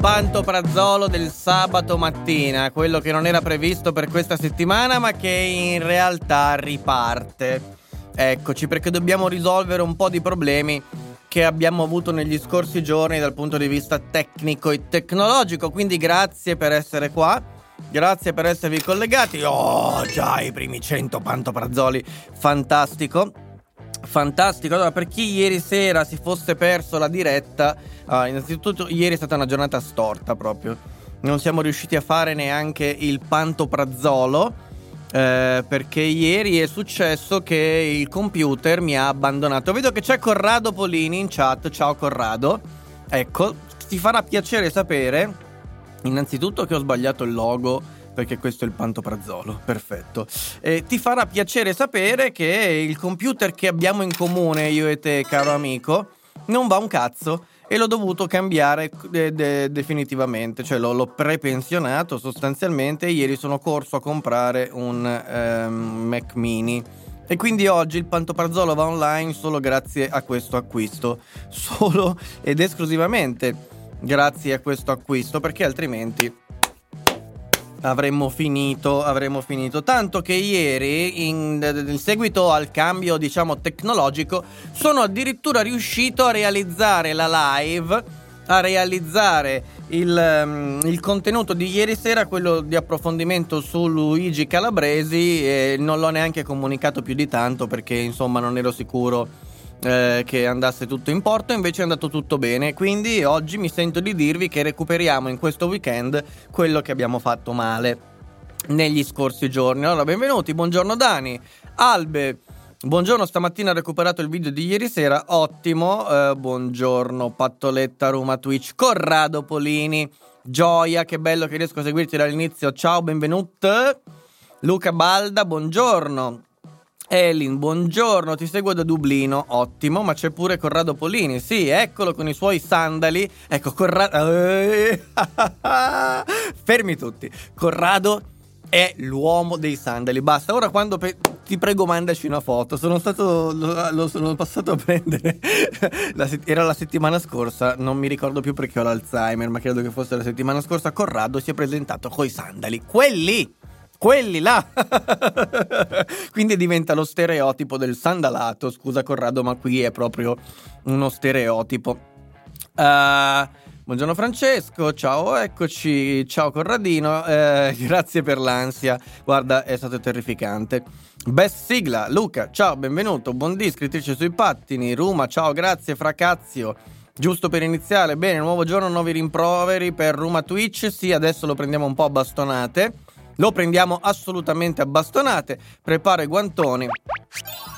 Pantoprazzolo del sabato mattina, quello che non era previsto per questa settimana ma che in realtà riparte. Eccoci perché dobbiamo risolvere un po' di problemi che abbiamo avuto negli scorsi giorni dal punto di vista tecnico e tecnologico, quindi grazie per essere qua. Grazie per esservi collegati. Oh, già i primi 100 pantoprazzoli. Fantastico. Fantastico, allora per chi ieri sera si fosse perso la diretta, ah, innanzitutto ieri è stata una giornata storta proprio, non siamo riusciti a fare neanche il pantoprazzolo eh, perché ieri è successo che il computer mi ha abbandonato. Vedo che c'è Corrado Polini in chat, ciao Corrado, ecco, ti farà piacere sapere innanzitutto che ho sbagliato il logo perché questo è il pantoprazzolo, perfetto. E ti farà piacere sapere che il computer che abbiamo in comune, io e te, caro amico, non va un cazzo. E l'ho dovuto cambiare de- de- definitivamente, cioè l'ho, l'ho prepensionato sostanzialmente. E ieri sono corso a comprare un ehm, Mac mini. E quindi oggi il pantoprazzolo va online solo grazie a questo acquisto, solo ed esclusivamente grazie a questo acquisto, perché altrimenti avremmo finito, avremmo finito. Tanto che ieri, in, in, seguito al cambio, diciamo, tecnologico, sono addirittura riuscito a realizzare la live. A realizzare il, um, il contenuto di ieri sera, quello di approfondimento su Luigi Calabresi, non l'ho neanche comunicato più di tanto perché insomma non ero sicuro eh, che andasse tutto in porto, invece è andato tutto bene. Quindi oggi mi sento di dirvi che recuperiamo in questo weekend quello che abbiamo fatto male negli scorsi giorni. Allora, benvenuti, buongiorno Dani, Albe. Buongiorno, stamattina ho recuperato il video di ieri sera, ottimo. Eh, buongiorno, Pattoletta, Roma Twitch, Corrado Polini, Gioia, che bello che riesco a seguirti dall'inizio. Ciao, benvenuto. Luca Balda, buongiorno. Elin, buongiorno, ti seguo da Dublino, ottimo, ma c'è pure Corrado Polini, sì, eccolo con i suoi sandali, ecco Corrado... Fermi tutti, Corrado è l'uomo dei sandali, basta, ora quando pe- ti prego mandaci una foto, sono stato, lo, lo sono passato a prendere, la set- era la settimana scorsa, non mi ricordo più perché ho l'Alzheimer, ma credo che fosse la settimana scorsa, Corrado si è presentato coi sandali, quelli! Quelli là. Quindi diventa lo stereotipo del sandalato. Scusa Corrado, ma qui è proprio uno stereotipo. Uh, buongiorno Francesco, ciao, eccoci. Ciao Corradino, eh, grazie per l'ansia. Guarda, è stato terrificante. Best sigla, Luca, ciao, benvenuto. Buondì, scrittrice sui pattini. Ruma, ciao, grazie, Fracazio. Giusto per iniziare, bene, nuovo giorno, nuovi rimproveri per Ruma Twitch. Sì, adesso lo prendiamo un po' a bastonate. Lo prendiamo assolutamente a bastonate. Preparo i guantoni.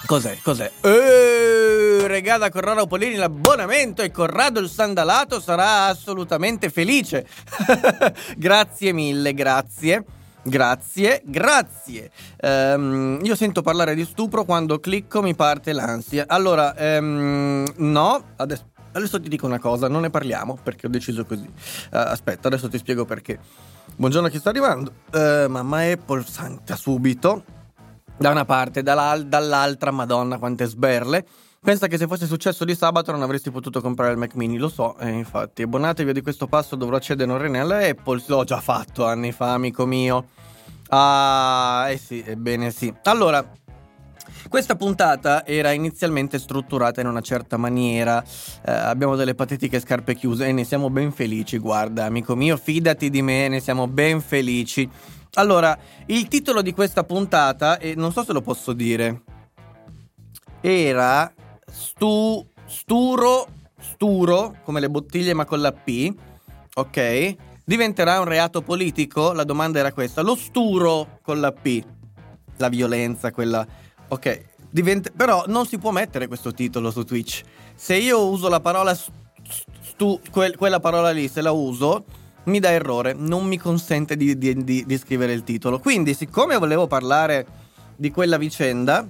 Cos'è? Cos'è? Eeeh, regala Corrado Polini l'abbonamento e Corrado il sandalato sarà assolutamente felice. grazie mille, grazie. Grazie, grazie. Um, io sento parlare di stupro quando clicco mi parte l'ansia. Allora, um, no, adesso, adesso, ti dico una cosa, non ne parliamo perché ho deciso così. Uh, aspetta, adesso ti spiego perché. Buongiorno a chi sta arrivando. Uh, mamma Apple, santa subito. Da una parte, dall'al- dall'altra, madonna, quante sberle. Pensa che se fosse successo di sabato non avresti potuto comprare il Mac mini, lo so, eh, infatti. Abbonatevi di questo passo, dovrò accedere un rene alla Apple. L'ho già fatto anni fa, amico mio. Ah, eh sì, ebbene sì. Allora, questa puntata era inizialmente strutturata in una certa maniera. Eh, abbiamo delle patetiche scarpe chiuse e ne siamo ben felici. Guarda, amico mio, fidati di me, ne siamo ben felici. Allora, il titolo di questa puntata, e non so se lo posso dire, era stu, Sturo, Sturo, come le bottiglie ma con la P, ok? Diventerà un reato politico? La domanda era questa. Lo sturo con la P, la violenza, quella Ok, diventa- però non si può mettere questo titolo su Twitch. Se io uso la parola stu, quel, quella parola lì, se la uso, mi dà errore, non mi consente di, di, di, di scrivere il titolo. Quindi, siccome volevo parlare di quella vicenda,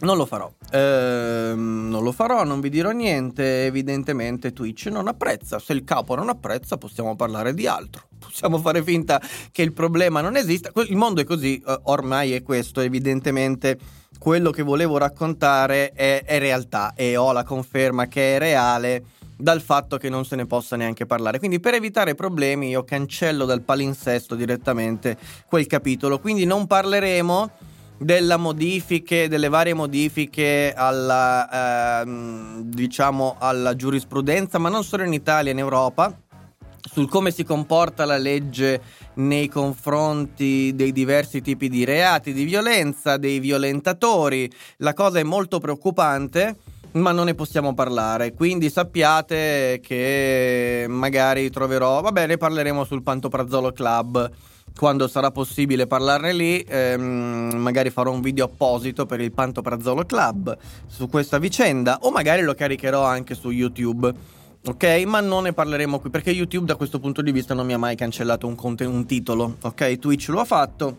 non lo farò. Ehm, non lo farò, non vi dirò niente. Evidentemente Twitch non apprezza. Se il capo non apprezza, possiamo parlare di altro. Possiamo fare finta che il problema non esista. Il mondo è così, eh, ormai è questo. Evidentemente quello che volevo raccontare è, è realtà e ho la conferma che è reale dal fatto che non se ne possa neanche parlare. Quindi per evitare problemi io cancello dal palinsesto direttamente quel capitolo. Quindi non parleremo delle modifiche, delle varie modifiche alla, ehm, diciamo alla giurisprudenza, ma non solo in Italia, in Europa, sul come si comporta la legge nei confronti dei diversi tipi di reati, di violenza, dei violentatori. La cosa è molto preoccupante ma non ne possiamo parlare. Quindi sappiate che magari troverò. Va bene, parleremo sul Pantoprazzolo Club quando sarà possibile parlarne lì, ehm, magari farò un video apposito per il Pantoprazzolo Club su questa vicenda o magari lo caricherò anche su YouTube. Ok, ma non ne parleremo qui perché YouTube da questo punto di vista non mi ha mai cancellato un, conten- un titolo. Ok, Twitch lo ha fatto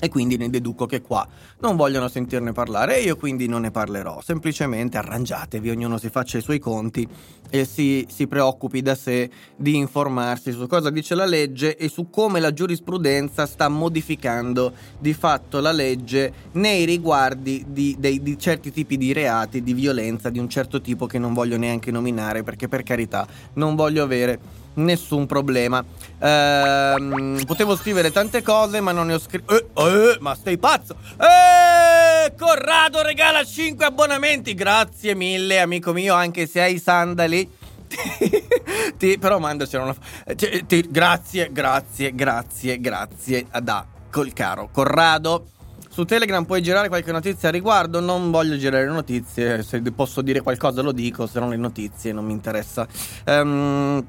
e quindi ne deduco che qua non vogliono sentirne parlare e io quindi non ne parlerò. Semplicemente arrangiatevi, ognuno si faccia i suoi conti e si, si, preoccupi da sé di informarsi su cosa dice la legge e su come la giurisprudenza sta modificando di fatto la legge nei riguardi di, di, di certi tipi di reati, di violenza di un certo tipo che non voglio neanche nominare perché per carità non voglio avere nessun problema. Ehm, potevo scrivere tante cose, ma non ne ho scritto. Eh, eh, ma stai pazzo! Eh, Corrado regala 5 abbonamenti. Grazie mille, amico mio, anche se hai i sandali. ti, però mandacela una. Ti, ti, grazie, grazie, grazie, grazie. Da, col caro Corrado. Su Telegram puoi girare qualche notizia a riguardo. Non voglio girare notizie. Se posso dire qualcosa lo dico, se non le notizie non mi interessa. Ehm.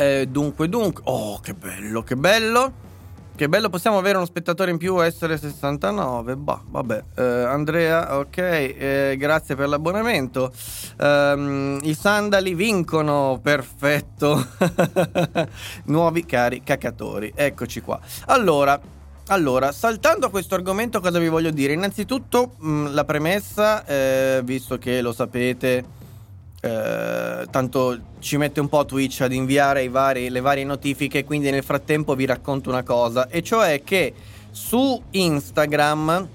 Eh, dunque, dunque. Oh, che bello, che bello. Che bello, possiamo avere uno spettatore in più, essere 69. Bah, vabbè. Eh, Andrea, ok, eh, grazie per l'abbonamento. Um, I sandali vincono, perfetto. Nuovi cari cacatori. Eccoci qua. Allora, allora, saltando a questo argomento, cosa vi voglio dire? Innanzitutto, mh, mm, la premessa, eh, visto che lo sapete eh, tanto ci mette un po' Twitch ad inviare vari, le varie notifiche, quindi nel frattempo vi racconto una cosa, e cioè che su Instagram,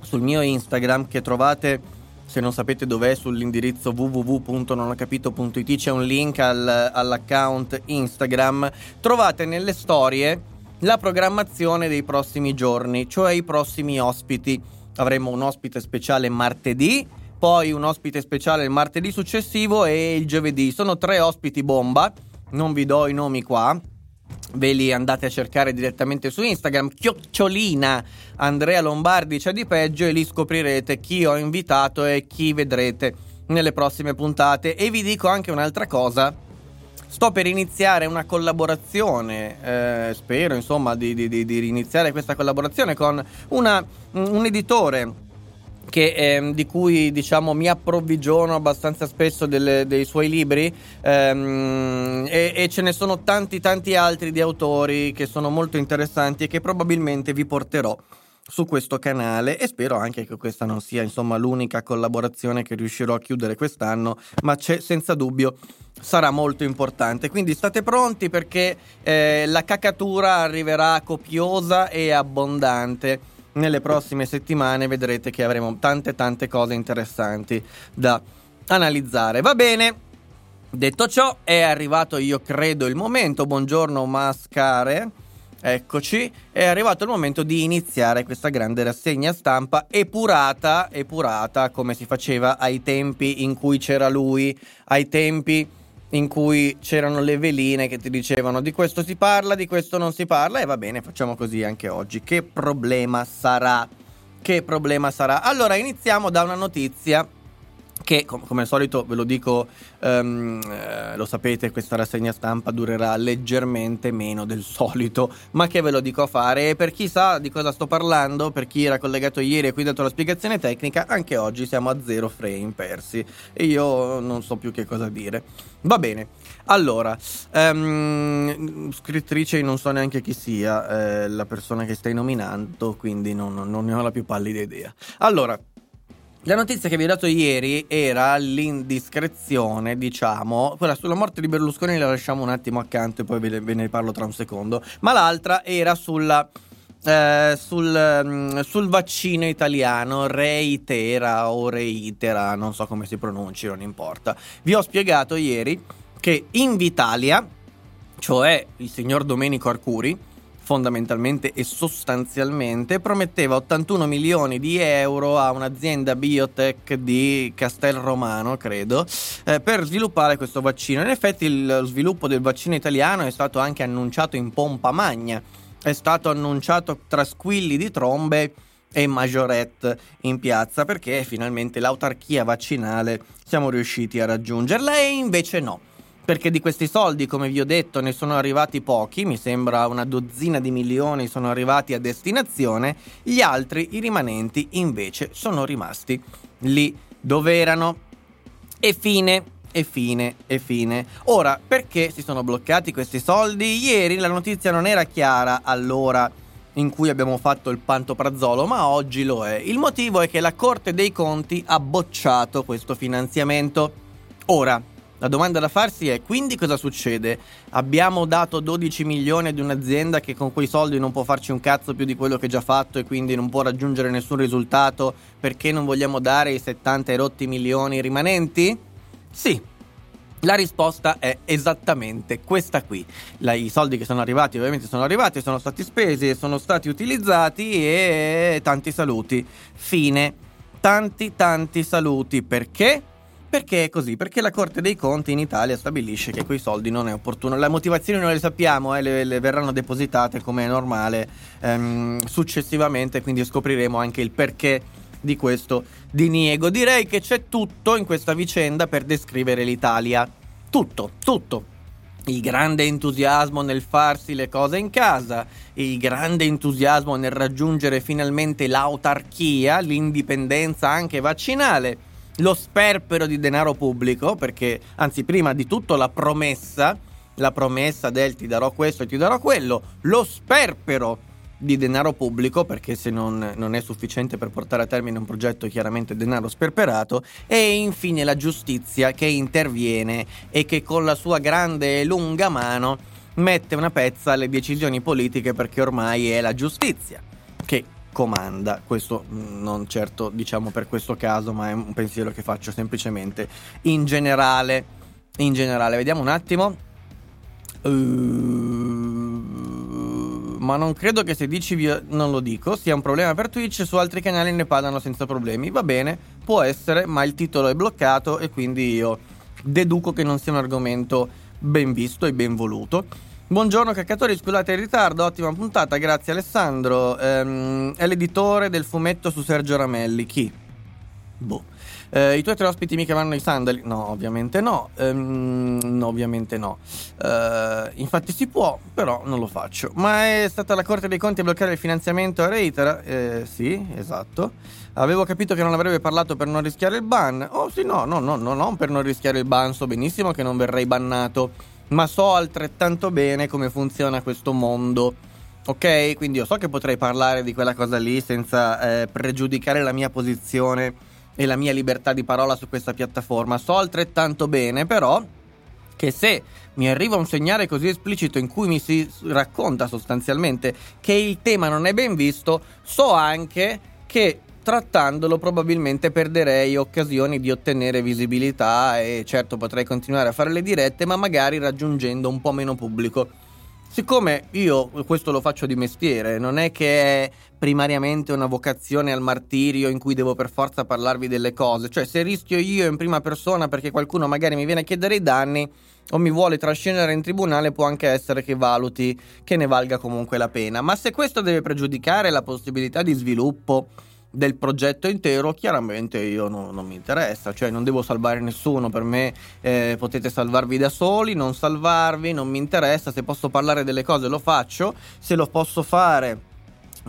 sul mio Instagram che trovate se non sapete dov'è sull'indirizzo www.nonhocapito.it c'è un link al, all'account Instagram, trovate nelle storie la programmazione dei prossimi giorni, cioè i prossimi ospiti. Avremo un ospite speciale martedì poi un ospite speciale il martedì successivo e il giovedì. Sono tre ospiti bomba, non vi do i nomi qua. Ve li andate a cercare direttamente su Instagram, chiocciolina Andrea Lombardi c'è di peggio e lì scoprirete chi ho invitato e chi vedrete nelle prossime puntate. E vi dico anche un'altra cosa, sto per iniziare una collaborazione, eh, spero insomma di, di, di, di, iniziare questa collaborazione con una, un editore che, ehm, di cui diciamo, mi approvvigiono abbastanza spesso delle, dei suoi libri ehm, e, e, ce ne sono tanti tanti altri di autori che sono molto interessanti e che probabilmente vi porterò su questo canale e spero anche che questa non sia insomma l'unica collaborazione che riuscirò a chiudere quest'anno ma senza dubbio sarà molto importante. Quindi state pronti perché eh, la cacatura arriverà copiosa e abbondante nelle prossime settimane vedrete che avremo tante tante cose interessanti da analizzare. Va bene. Detto ciò, è arrivato io credo il momento. Buongiorno Mascare. Eccoci, è arrivato il momento di iniziare questa grande rassegna stampa epurata, epurata come si faceva ai tempi in cui c'era lui, ai tempi in cui c'erano le veline che ti dicevano di questo si parla, di questo non si parla e va bene, facciamo così anche oggi. Che problema sarà? Che problema sarà? Allora iniziamo da una notizia che come al solito ve lo dico, um, eh, lo sapete, questa rassegna stampa durerà leggermente meno del solito, ma che ve lo dico a fare e per chi sa di cosa sto parlando, per chi era collegato ieri e qui dato la spiegazione tecnica, anche oggi siamo a zero frame persi e io non so più che cosa dire. Va bene, allora, um, scrittrice non so neanche chi sia eh, la persona che stai nominando, quindi non, non ne ho la più pallida idea. Allora, la notizia che vi ho dato ieri era l'indiscrezione, diciamo, quella sulla morte di Berlusconi la lasciamo un attimo accanto e poi ve, ne parlo tra un secondo, ma l'altra era sulla... Eh, sul, mm, sul, vaccino italiano reitera o reitera, non so come si pronunci, non importa. Vi ho spiegato ieri che Invitalia, cioè il signor Domenico Arcuri, fondamentalmente e sostanzialmente prometteva 81 milioni di euro a un'azienda biotech di Castelromano, credo, eh, per sviluppare questo vaccino. In effetti il sviluppo del vaccino italiano è stato anche annunciato in pompa magna, è stato annunciato tra squilli di trombe e majorette in piazza perché finalmente l'autarchia vaccinale siamo riusciti a raggiungerla e invece no perché di questi soldi, come vi ho detto, ne sono arrivati pochi, mi sembra una dozzina di milioni sono arrivati a destinazione, gli altri, i rimanenti, invece sono rimasti lì dove erano. E fine, e fine, e fine. Ora, perché si sono bloccati questi soldi? Ieri la notizia non era chiara all'ora in cui abbiamo fatto il pantoprazzolo, ma oggi lo è. Il motivo è che la Corte dei Conti ha bocciato questo finanziamento. Ora, la domanda da farsi è quindi cosa succede? Abbiamo dato 12 milioni ad un'azienda che con quei soldi non può farci un cazzo più di quello che già fatto e quindi non può raggiungere nessun risultato perché non vogliamo dare i 70 erotti milioni rimanenti? Sì. La risposta è esattamente questa qui. La, I soldi che sono arrivati ovviamente sono arrivati, sono stati spesi, sono stati utilizzati e tanti saluti. Fine. Tanti tanti saluti perché? Perché è così? Perché la Corte dei Conti in Italia stabilisce che quei soldi non è opportuno. Le motivazioni non le sappiamo, eh, le, le, verranno depositate come è normale ehm, successivamente, quindi scopriremo anche il perché di questo diniego. Direi che c'è tutto in questa vicenda per descrivere l'Italia. Tutto, tutto. Il grande entusiasmo nel farsi le cose in casa, il grande entusiasmo nel raggiungere finalmente l'autarchia, l'indipendenza anche vaccinale lo sperpero di denaro pubblico, perché anzi prima di tutto la promessa, la promessa del ti darò questo e ti darò quello, lo sperpero di denaro pubblico, perché se non, non, è sufficiente per portare a termine un progetto chiaramente denaro sperperato, e infine la giustizia che interviene e che con la sua grande e lunga mano mette una pezza alle decisioni politiche perché ormai è la giustizia che comanda. Questo mm, non certo diciamo per questo caso, ma è un pensiero che faccio semplicemente in generale. In generale, vediamo un attimo. Uh, ma non credo che se dici via, non lo dico, sia un problema per Twitch, su altri canali ne parlano senza problemi. Va bene, può essere, ma il titolo è bloccato e quindi io deduco che non sia un argomento ben visto e ben voluto. Buongiorno caccatori, scusate il ritardo, ottima puntata, grazie Alessandro. Ehm, è l'editore del fumetto su Sergio Ramelli, chi? Boh. Eh, I tuoi tre ospiti mica vanno i sandali? No, ovviamente no. Ehm, no, ovviamente no. Eh, infatti si può, però non lo faccio. Ma è stata la Corte dei Conti a bloccare il finanziamento a Reitera? Eh, sì, esatto. Avevo capito che non avrebbe parlato per non rischiare il ban. Oh sì, no, no, no, no, non per non rischiare il ban. So benissimo che non verrei bannato ma so altrettanto bene come funziona questo mondo. Ok? Quindi io so che potrei parlare di quella cosa lì senza eh, pregiudicare la mia posizione e la mia libertà di parola su questa piattaforma. So altrettanto bene, però, che se mi arriva un segnale così esplicito in cui mi si racconta sostanzialmente che il tema non è ben visto, so anche che trattandolo probabilmente perderei occasioni di ottenere visibilità e certo potrei continuare a fare le dirette ma magari raggiungendo un po' meno pubblico. Siccome io questo lo faccio di mestiere, non è che è primariamente una vocazione al martirio in cui devo per forza parlarvi delle cose, cioè se rischio io in prima persona perché qualcuno magari mi viene a chiedere i danni o mi vuole trascinare in tribunale può anche essere che valuti che ne valga comunque la pena, ma se questo deve pregiudicare la possibilità di sviluppo del progetto intero, chiaramente io no, non mi interessa, cioè non devo salvare nessuno, per me eh, potete salvarvi da soli, non salvarvi, non mi interessa, se posso parlare delle cose lo faccio, se lo posso fare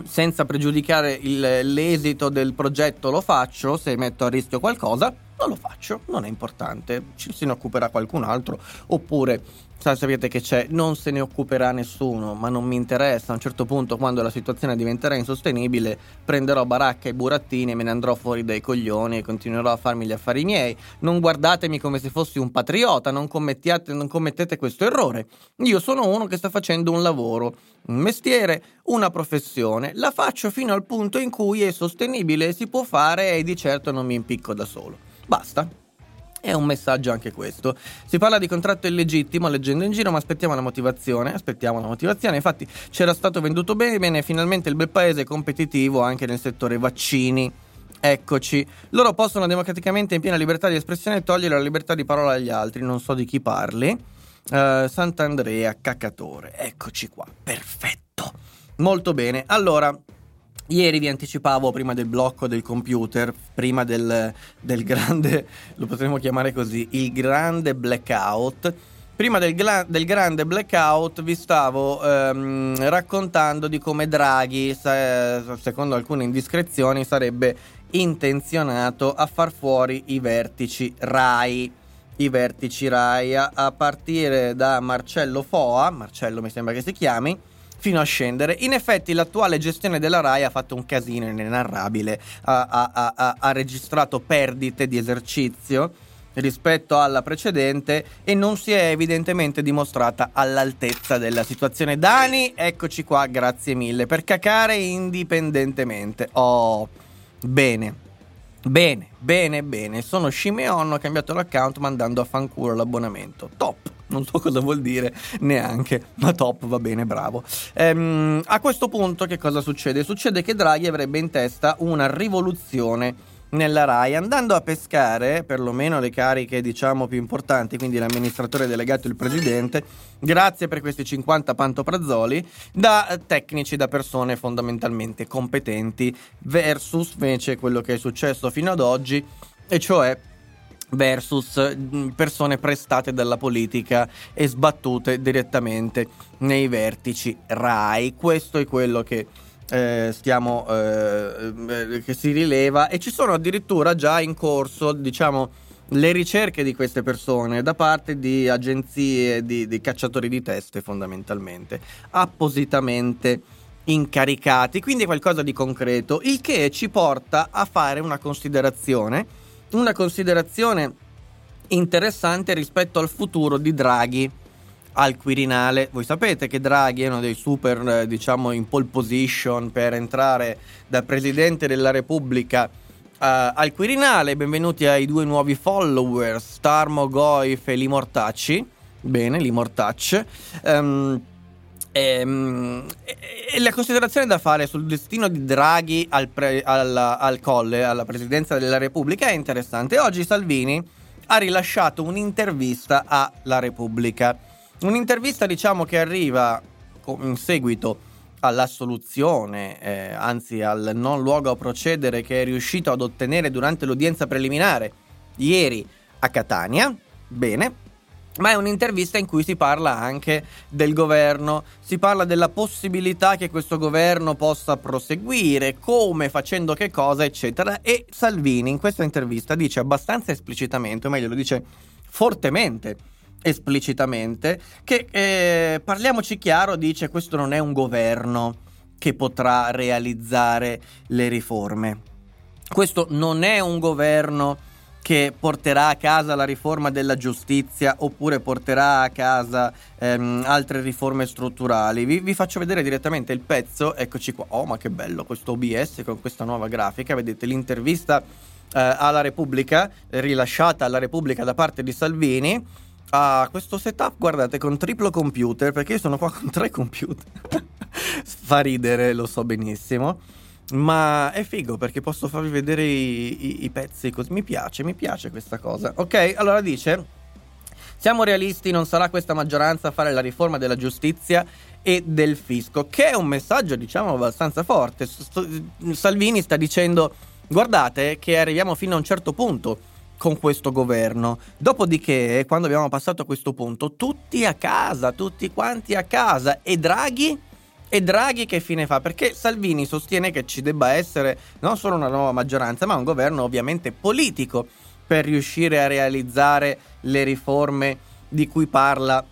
senza pregiudicare il, l'esito del progetto lo faccio, se metto a rischio qualcosa non lo faccio, non è importante, ci se ne occuperà qualcun altro oppure sapete che c'è, non se ne occuperà nessuno, ma non mi interessa. A un certo punto, quando la situazione diventerà insostenibile, prenderò baracca e burattini e me ne andrò fuori dai coglioni e continuerò a farmi gli affari miei. Non guardatemi come se fossi un patriota, non, non commettete questo errore. Io sono uno che sta facendo un lavoro, un mestiere, una professione. La faccio fino al punto in cui è sostenibile si può fare e di certo non mi impicco da solo. Basta. È un messaggio anche questo. Si parla di contratto illegittimo leggendo in giro, ma aspettiamo la motivazione. Aspettiamo la motivazione. Infatti, c'era stato venduto bene, bene, finalmente il bel paese competitivo anche nel settore vaccini. Eccoci. Loro possono democraticamente in piena libertà di espressione togliere la libertà di parola agli altri. Non so di chi parli. Uh, Sant'Andrea, cacatore. Eccoci qua. Perfetto. Molto bene. Allora, Ieri vi anticipavo prima del blocco del computer, prima del, del grande, lo potremmo chiamare così, il grande blackout. Prima del, del grande blackout vi stavo ehm, raccontando di come Draghi, secondo alcune indiscrezioni, sarebbe intenzionato a far fuori i vertici RAI. I vertici RAI a partire da Marcello Foa, Marcello mi sembra che si chiami, fino a scendere. In effetti l'attuale gestione della RAI ha fatto un casino inenarrabile, ha, ha, ha, ha registrato perdite di esercizio rispetto alla precedente e non si è evidentemente dimostrata all'altezza della situazione. Dani, eccoci qua, grazie mille per cacare indipendentemente. Oh, bene. Bene, bene, bene. Sono Shimeon, ho cambiato l'account mandando a fanculo l'abbonamento. Top non so cosa vuol dire neanche, ma top, va bene, bravo. Ehm, a questo punto che cosa succede? Succede che Draghi avrebbe in testa una rivoluzione nella RAI andando a pescare perlomeno le cariche diciamo più importanti quindi l'amministratore delegato e il presidente grazie per questi 50 pantoprazzoli da tecnici da persone fondamentalmente competenti versus invece quello che è successo fino ad oggi e cioè versus mm, persone prestate dalla politica e sbattute direttamente nei vertici RAI. Questo è quello che eh, stiamo eh, eh, che si rileva e ci sono addirittura già in corso, diciamo, le ricerche di queste persone da parte di agenzie di, di cacciatori di teste fondamentalmente, appositamente incaricati, quindi qualcosa di concreto, il che ci porta a fare una considerazione una considerazione interessante rispetto al futuro di Draghi al Quirinale. Voi sapete che Draghi è uno dei super, eh, diciamo, in pole position per entrare da Presidente della Repubblica uh, al Quirinale. Benvenuti ai due nuovi followers, Starmo Goif e Limortacci. Bene, Limortacci. Um, Ehm, e, e, la considerazione da fare sul destino di Draghi al, pre, alla, al Colle, alla presidenza della Repubblica, è interessante. Oggi Salvini ha rilasciato un'intervista alla Repubblica. Un'intervista, diciamo, che arriva in seguito alla soluzione, eh, anzi al non luogo a procedere che è riuscito ad ottenere durante l'udienza preliminare ieri a Catania. Bene, ma è un'intervista in cui si parla anche del governo, si parla della possibilità che questo governo possa proseguire, come, facendo che cosa, eccetera. E Salvini in questa intervista dice abbastanza esplicitamente, o meglio lo dice fortemente esplicitamente, che eh, parliamoci chiaro, dice questo non è un governo che potrà realizzare le riforme. Questo non è un governo che porterà a casa la riforma della giustizia oppure porterà a casa ehm, altre riforme strutturali. Vi, vi, faccio vedere direttamente il pezzo, eccoci qua. Oh, ma che bello questo OBS con questa nuova grafica. Vedete l'intervista eh, alla Repubblica, rilasciata alla Repubblica da parte di Salvini. A questo setup, guardate, con triplo computer, perché io sono qua con tre computer. Fa ridere, lo so benissimo. Ma è figo perché posso farvi vedere i, i, i pezzi così. Mi piace, mi piace questa cosa. Ok, allora dice. Siamo realisti, non sarà questa maggioranza a fare la riforma della giustizia e del fisco, che è un messaggio diciamo abbastanza forte. Salvini sta dicendo guardate che arriviamo fino a un certo punto con questo governo. Dopodiché, quando abbiamo passato questo punto, tutti a casa, tutti quanti a casa. E Draghi? E Draghi che fine fa? Perché Salvini sostiene che ci debba essere non solo una nuova maggioranza, ma un governo ovviamente politico per riuscire a realizzare le riforme di cui parla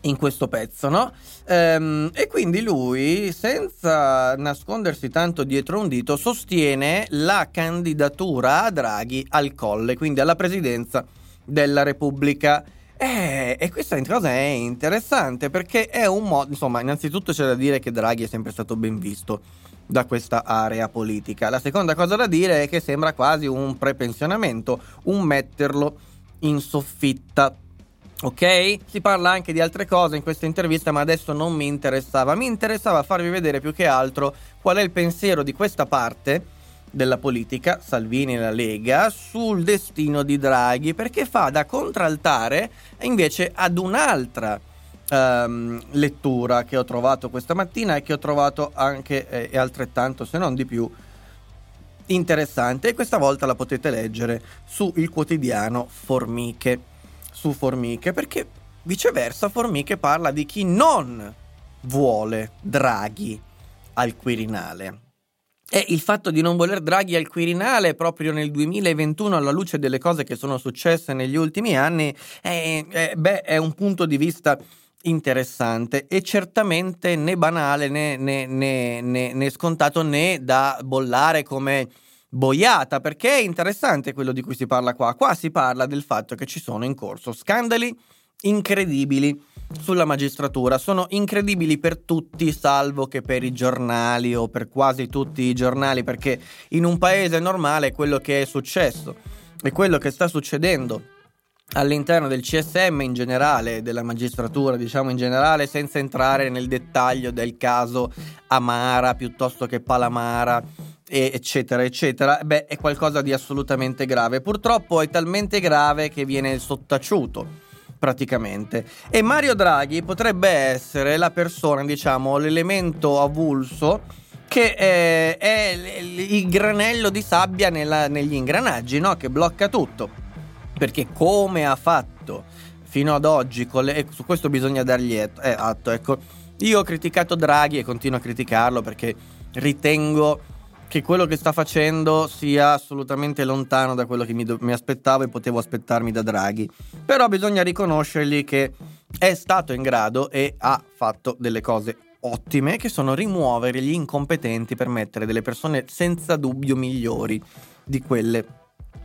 in questo pezzo, no? Ehm, e quindi lui, senza nascondersi tanto dietro un dito, sostiene la candidatura a Draghi al Colle, quindi alla presidenza della Repubblica. Eh, e questa cosa è interessante perché è un modo, insomma, innanzitutto c'è da dire che Draghi è sempre stato ben visto da questa area politica. La seconda cosa da dire è che sembra quasi un prepensionamento, un metterlo in soffitta Ok? Si parla anche di altre cose in questa intervista, ma adesso non mi interessava. Mi interessava farvi vedere più che altro qual è il pensiero di questa parte della politica, Salvini e la Lega, sul destino di Draghi, perché fa da contraltare invece ad un'altra um, lettura che ho trovato questa mattina e che ho trovato anche eh, altrettanto, se non di più, interessante. E questa volta la potete leggere su il quotidiano Formiche su Formiche perché viceversa Formiche parla di chi non vuole Draghi al Quirinale. E il fatto di non voler Draghi al Quirinale proprio nel 2021 alla luce delle cose che sono successe negli ultimi anni è, è, beh, è un punto di vista interessante e certamente né banale né, né, né, né, scontato né da bollare come boiata, perché è interessante quello di cui si parla qua. Qua si parla del fatto che ci sono in corso scandali incredibili sulla magistratura. Sono incredibili per tutti, salvo che per i giornali o per quasi tutti i giornali, perché in un paese normale quello che è successo e quello che sta succedendo all'interno del CSM in generale, della magistratura diciamo in generale, senza entrare nel dettaglio del caso Amara piuttosto che Palamara eccetera eccetera. Beh è qualcosa di assolutamente grave. Purtroppo è talmente grave che viene sottaciuto praticamente. E Mario Draghi potrebbe essere la persona diciamo l'elemento avulso che è, è il granello di sabbia nella, negli ingranaggi no? che blocca tutto. Perché come ha fatto fino ad oggi le, su questo bisogna dargli atto ecco. Io ho criticato Draghi e continuo a criticarlo perché ritengo che quello che sta facendo sia assolutamente lontano da quello che mi, do- mi, aspettavo e potevo aspettarmi da Draghi. Però bisogna riconoscergli che è stato in grado e ha fatto delle cose ottime che sono rimuovere gli incompetenti per mettere delle persone senza dubbio migliori di quelle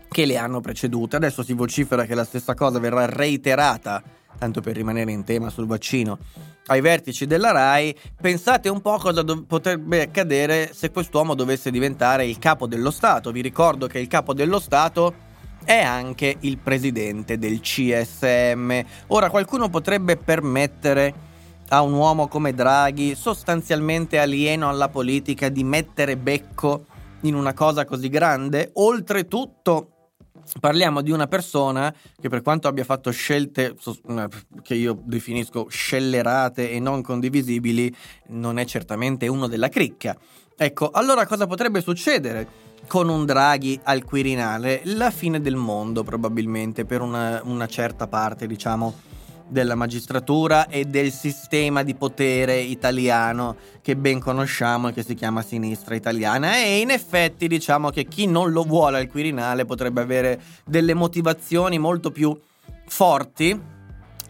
che le hanno precedute. Adesso si vocifera che la stessa cosa verrà reiterata tanto per rimanere in tema sul vaccino, ai vertici della RAI, pensate un po' cosa do- potrebbe accadere se quest'uomo dovesse diventare il capo dello Stato. Vi ricordo che il capo dello Stato è anche il presidente del CSM. Ora qualcuno potrebbe permettere a un uomo come Draghi, sostanzialmente alieno alla politica, di mettere becco in una cosa così grande? Oltretutto Parliamo di una persona che per quanto abbia fatto scelte che io definisco scellerate e non condivisibili, non è certamente uno della cricca. Ecco, allora cosa potrebbe succedere con un Draghi al Quirinale? La fine del mondo probabilmente per una, una certa parte, diciamo, della magistratura e del sistema di potere italiano che ben conosciamo e che si chiama sinistra italiana. E in effetti diciamo che chi non lo vuole al Quirinale potrebbe avere delle motivazioni molto più forti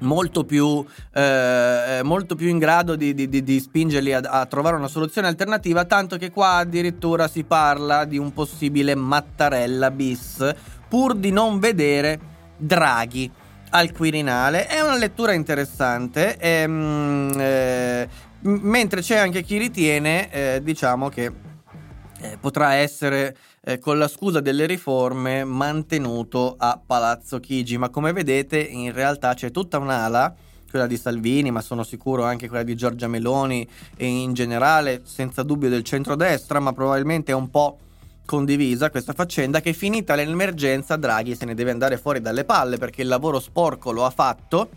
molto più, eh, molto più in grado di, di, di, di spingerli a, a, trovare una soluzione alternativa, tanto che qua addirittura si parla di un possibile Mattarella bis, pur di non vedere Draghi al Quirinale. È una lettura interessante, ehm, eh, mentre c'è anche chi ritiene, eh, diciamo, che eh, potrà essere eh, con la scusa delle riforme mantenuto a Palazzo Chigi, ma come vedete in realtà c'è tutta un'ala quella di Salvini, ma sono sicuro anche quella di Giorgia Meloni e in generale senza dubbio del centrodestra, ma probabilmente è un po' condivisa questa faccenda che finita l'emergenza Draghi se ne deve andare fuori dalle palle perché il lavoro sporco lo ha fatto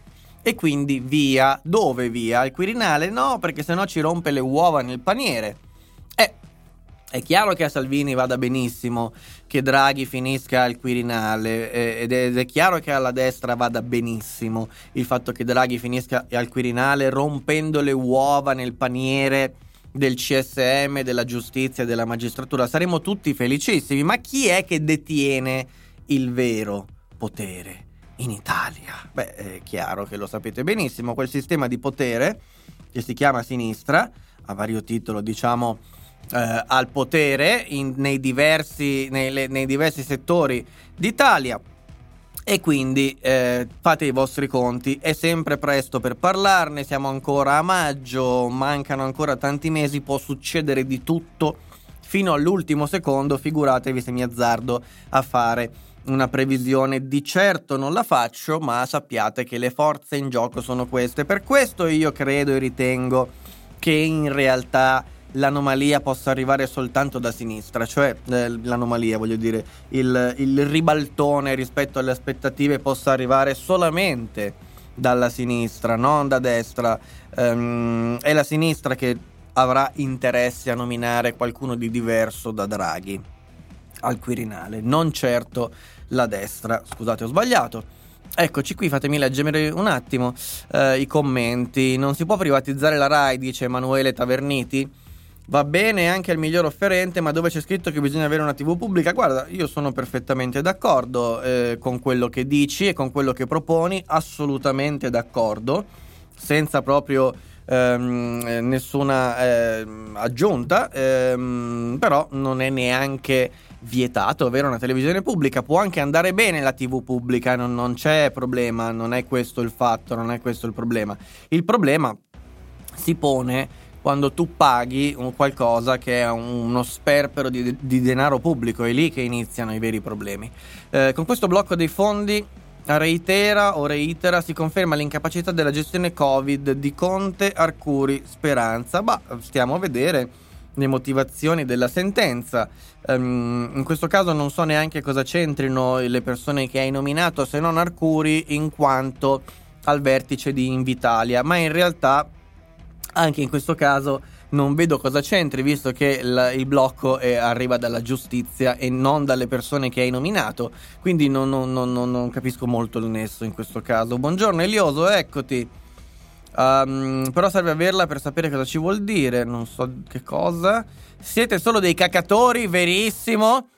e quindi via. Dove via? Al Quirinale? No, perché sennò ci rompe le uova nel paniere. Eh, è chiaro che a Salvini vada benissimo che Draghi finisca al Quirinale eh, ed, è, ed è chiaro che alla destra vada benissimo il fatto che Draghi finisca al Quirinale rompendo le uova nel paniere del CSM, della giustizia della magistratura. Saremo tutti felicissimi, ma chi è che detiene il vero potere? in Italia? Beh, è chiaro che lo sapete benissimo, quel sistema di potere che si chiama sinistra, a vario titolo diciamo eh, al potere in, nei, diversi, nei, nei, diversi, settori d'Italia. E quindi eh, fate i vostri conti, è sempre presto per parlarne, siamo ancora a maggio, mancano ancora tanti mesi, può succedere di tutto. Fino all'ultimo secondo, figuratevi se mi azzardo a fare una previsione. Di certo non la faccio, ma sappiate che le forze in gioco sono queste. Per questo io credo e ritengo che in realtà l'anomalia possa arrivare soltanto da sinistra, cioè eh, l'anomalia, voglio dire, il, il ribaltone rispetto alle aspettative possa arrivare solamente dalla sinistra, non da destra. Um, è la sinistra che avrà interesse a nominare qualcuno di diverso da Draghi al Quirinale, non certo la destra. Scusate, ho sbagliato. Eccoci qui, fatemi leggere un attimo eh, i commenti. Non si può privatizzare la RAI, dice Emanuele Taverniti. Va bene anche il miglior offerente, ma dove c'è scritto che bisogna avere una TV pubblica? Guarda, io sono perfettamente d'accordo eh, con quello che dici e con quello che proponi, assolutamente d'accordo, senza proprio ehm, nessuna eh, aggiunta, ehm, però non è neanche vietato avere una televisione pubblica, può anche andare bene la TV pubblica, non, non c'è problema, non è questo il fatto, non è questo il problema. Il problema si pone quando tu paghi un qualcosa che è uno sperpero di, di, denaro pubblico, è lì che iniziano i veri problemi. Eh, con questo blocco dei fondi reitera o reitera si conferma l'incapacità della gestione Covid di Conte, Arcuri, Speranza. Ma stiamo a vedere le motivazioni della sentenza. Um, in questo caso non so neanche cosa c'entrino le persone che hai nominato se non Arcuri in quanto al vertice di Invitalia, ma in realtà anche in questo caso non vedo cosa c'entri visto che il, il blocco è, arriva dalla giustizia e non dalle persone che hai nominato, quindi non, non, non, non capisco molto il nesso in questo caso. Buongiorno Elioso, eccoti. Um, però serve averla per sapere cosa ci vuol dire, non so che cosa. Siete solo dei cacatori, verissimo.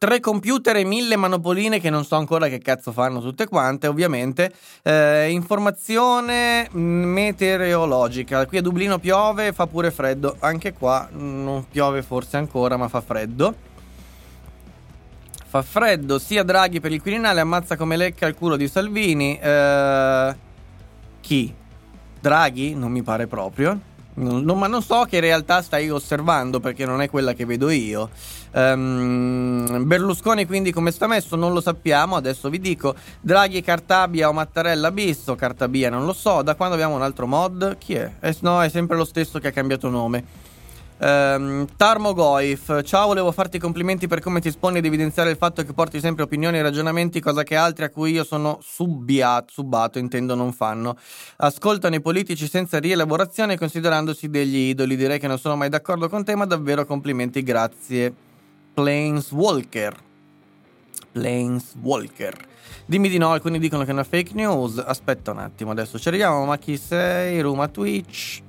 Tre computer e mille manopoline che non so ancora che cazzo fanno tutte quante, ovviamente. Eh, informazione meteorologica. Qui a Dublino piove, fa pure freddo. Anche qua non piove forse ancora, ma fa freddo. Fa freddo sia Draghi per il Quirinale, ammazza come lecca il culo di Salvini. Eh, chi? Draghi? Non mi pare proprio. Non, non, ma non so che realtà stai osservando perché non è quella che vedo io. Um, Berlusconi quindi come sta messo non lo sappiamo, adesso vi dico. Draghi, Cartabia o Mattarella bis Cartabia non lo so. Da quando abbiamo un altro mod? Chi è? Eh, no, è sempre lo stesso che ha cambiato nome. Um, Tarmo Goif, ciao, volevo farti complimenti per come ti esponi ed evidenziare il fatto che porti sempre opinioni e ragionamenti, cosa che altri a cui io sono subbiato, subato, intendo non fanno. Ascoltano i politici senza rielaborazione considerandosi degli idoli. Direi che non sono mai d'accordo con te, ma davvero complimenti, grazie. Planeswalker. Planeswalker. Dimmi di no, alcuni dicono che è una fake news. Aspetta un attimo, adesso ci arriviamo. Ma chi sei? Ruma Twitch.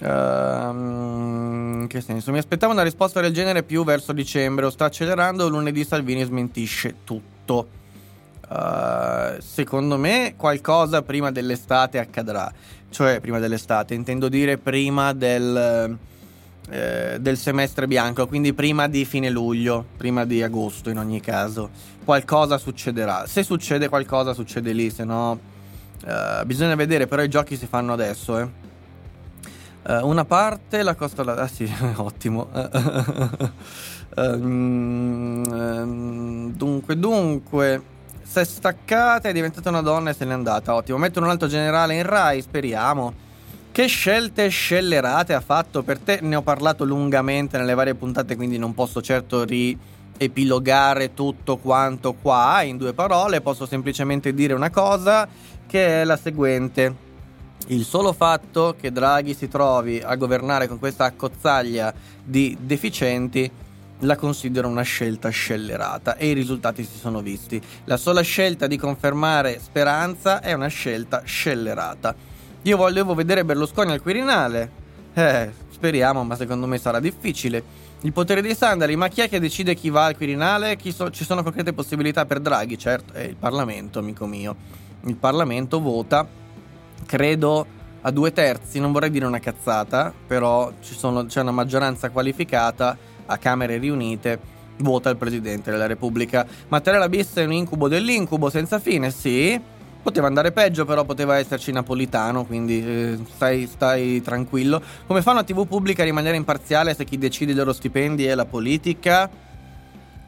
Uh, che senso? Mi aspettavo una risposta del genere più verso dicembre. O sta accelerando. Lunedì Salvini smentisce tutto. Uh, secondo me qualcosa prima dell'estate accadrà. Cioè, prima dell'estate, intendo dire prima del, eh, del semestre bianco, quindi prima di fine luglio, prima di agosto in ogni caso. Qualcosa succederà. Se succede qualcosa, succede lì, se no. Uh, bisogna vedere, però i giochi si fanno adesso, eh. Uh, una parte la costa... Ah sì, ottimo. um, dunque, dunque, si è staccata, è diventata una donna e se n'è andata. Ottimo. Mettono un altro generale in Rai, speriamo. Che scelte scellerate ha fatto per te? Ne ho parlato lungamente nelle varie puntate, quindi non posso certo riepilogare tutto quanto qua in due parole, posso semplicemente dire una cosa che è la seguente. Il solo fatto che Draghi si trovi a governare con questa accozzaglia di deficienti la considero una scelta scellerata e i risultati si sono visti. La sola scelta di confermare Speranza è una scelta scellerata. Io volevo vedere Berlusconi al Quirinale. Eh, speriamo, ma secondo me sarà difficile. Il potere dei sandali, ma chi è che decide chi va al Quirinale? So- ci sono concrete possibilità per Draghi? Certo, è il Parlamento, amico mio. Il Parlamento vota, credo, a due terzi, non vorrei dire una cazzata, però sono, c'è una maggioranza qualificata a Camere riunite vota il Presidente della Repubblica. Mattarella bis è un incubo dell'incubo senza fine, sì, Poteva andare peggio, però poteva esserci napolitano, quindi eh, stai, stai, tranquillo. Come fa una TV pubblica a rimanere imparziale se chi decide i loro stipendi è la politica?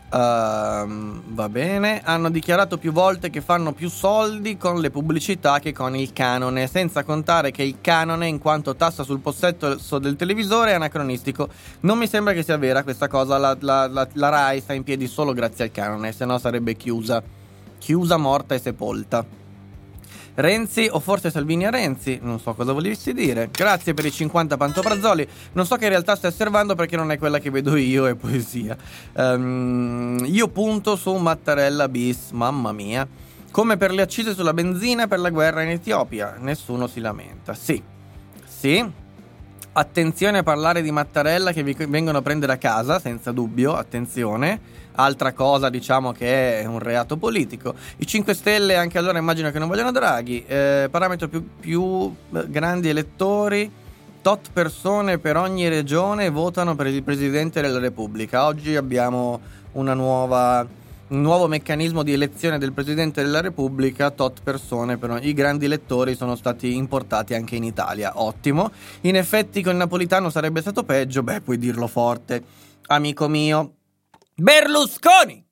Uh, va bene. Hanno dichiarato più volte che fanno più soldi con le pubblicità che con il canone, senza contare che il canone, in quanto tassa sul possesso del televisore, è anacronistico. Non mi sembra che sia vera questa cosa. La, la, la, la Rai sta in piedi solo grazie al canone, se no sarebbe chiusa. Chiusa, morta e sepolta. Renzi o forse Salvini a Renzi, non so cosa volessi dire. Grazie per i 50 pantoprazzoli. Non so che in realtà stai osservando perché non è quella che vedo io, è poesia. Um, io punto su Mattarella bis, mamma mia. Come per le accise sulla benzina per la guerra in Etiopia, nessuno si lamenta. Sì, sì. Attenzione a parlare di Mattarella che vi vengono a prendere a casa, senza dubbio, attenzione altra cosa diciamo che è un reato politico. I 5 Stelle anche allora immagino che non vogliano Draghi, eh, parametro più, più eh, grandi elettori, tot persone per ogni regione votano per il Presidente della Repubblica. Oggi abbiamo una nuova un nuovo meccanismo di elezione del Presidente della Repubblica, tot persone, però i grandi elettori sono stati importati anche in Italia. Ottimo. In effetti con il napolitano sarebbe stato peggio, beh, puoi dirlo forte. Amico mio, Berlusconi!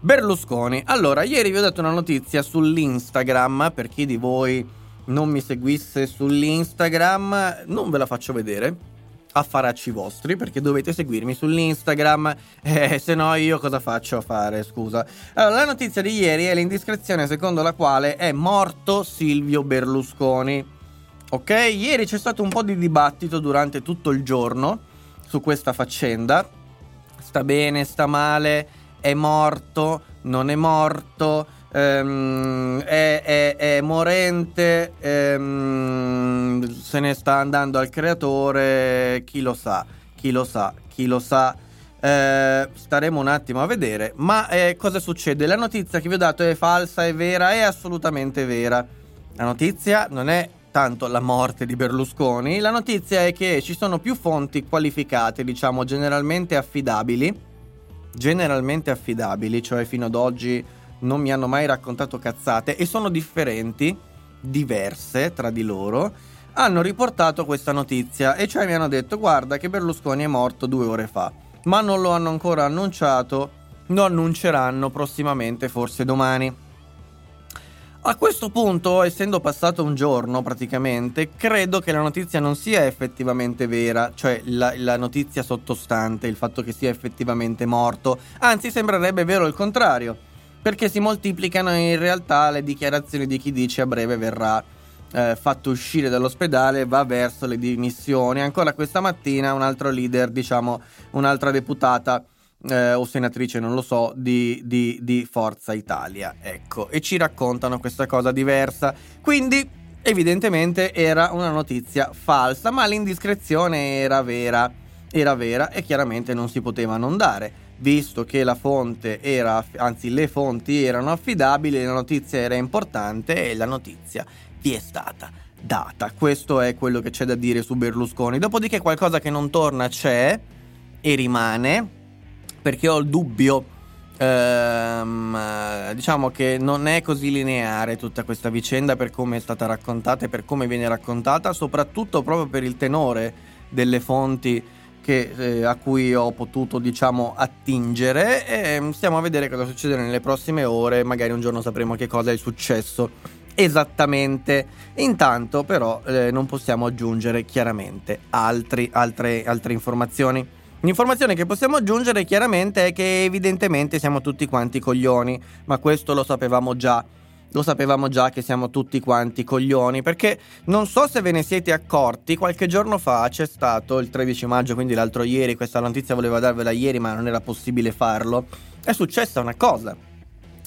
Berlusconi. Allora, ieri vi ho dato una notizia sull'Instagram, per chi di voi non mi seguisse sull'Instagram, non ve la faccio vedere. Affaracci vostri, perché dovete seguirmi sull'Instagram, eh, se no io cosa faccio a fare, scusa. Allora, la notizia di ieri è l'indiscrezione secondo la quale è morto Silvio Berlusconi. Ok? Ieri c'è stato un po' di dibattito durante tutto il giorno su questa faccenda sta bene, sta male, è morto, non è morto, ehm, è, è, è, morente, ehm, se ne sta andando al creatore, chi lo sa, chi lo sa, chi lo sa. Eh, staremo un attimo a vedere. Ma eh, cosa succede? La notizia che vi ho dato è falsa, è vera, è assolutamente vera. La notizia non è tanto la morte di Berlusconi, la notizia è che ci sono più fonti qualificate, diciamo generalmente affidabili, generalmente affidabili, cioè fino ad oggi non mi hanno mai raccontato cazzate e sono differenti, diverse tra di loro, hanno riportato questa notizia e cioè mi hanno detto guarda che Berlusconi è morto due ore fa, ma non lo hanno ancora annunciato, lo annunceranno prossimamente, forse domani. A questo punto, essendo passato un giorno praticamente, credo che la notizia non sia effettivamente vera, cioè la, la, notizia sottostante, il fatto che sia effettivamente morto, anzi sembrerebbe vero il contrario, perché si moltiplicano in realtà le dichiarazioni di chi dice a breve verrà eh, fatto uscire dall'ospedale e va verso le dimissioni. Ancora questa mattina un altro leader, diciamo un'altra deputata, eh, o senatrice, non lo so, di, di, di Forza Italia. Ecco, e ci raccontano questa cosa diversa. Quindi, evidentemente, era una notizia falsa, ma l'indiscrezione era vera. Era vera e chiaramente non si poteva non dare visto che la fonte era, anzi le fonti erano affidabili, la notizia era importante e la notizia vi è stata data. Questo è quello che c'è da dire su Berlusconi. Dopodiché qualcosa che non torna c'è e rimane perché ho il dubbio, ehm, diciamo che non è così lineare tutta questa vicenda per come è stata raccontata e per come viene raccontata, soprattutto proprio per il tenore delle fonti che, eh, a cui ho potuto diciamo attingere e stiamo a vedere cosa succede nelle prossime ore magari un giorno sapremo che cosa è successo esattamente. Intanto però eh, non possiamo aggiungere chiaramente altri, altre, altre informazioni. L'informazione che possiamo aggiungere chiaramente è che evidentemente siamo tutti quanti coglioni, ma questo lo sapevamo già. Lo sapevamo già che siamo tutti quanti coglioni, perché non so se ve ne siete accorti, qualche giorno fa c'è stato il 13 maggio, quindi l'altro ieri, questa notizia volevo darvela ieri, ma non era possibile farlo. È successa una cosa.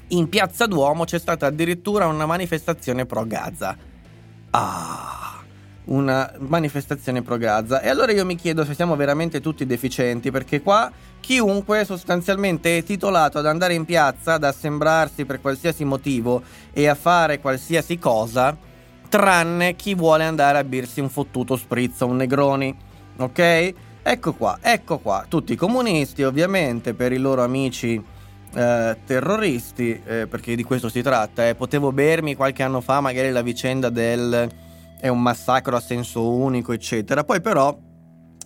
In Piazza Duomo c'è stata addirittura una manifestazione pro Gaza. Ah una manifestazione pro Gaza. E allora io mi chiedo se siamo veramente tutti deficienti, perché qua chiunque sostanzialmente è titolato ad andare in piazza, ad assembrarsi per qualsiasi motivo e a fare qualsiasi cosa, tranne chi vuole andare a birsi un fottuto spritz o un negroni. Ok? Ecco qua, ecco qua, tutti i comunisti ovviamente per i loro amici eh, terroristi, eh, perché di questo si tratta, eh. potevo bermi qualche anno fa magari la vicenda del è un massacro a senso unico, eccetera. Poi però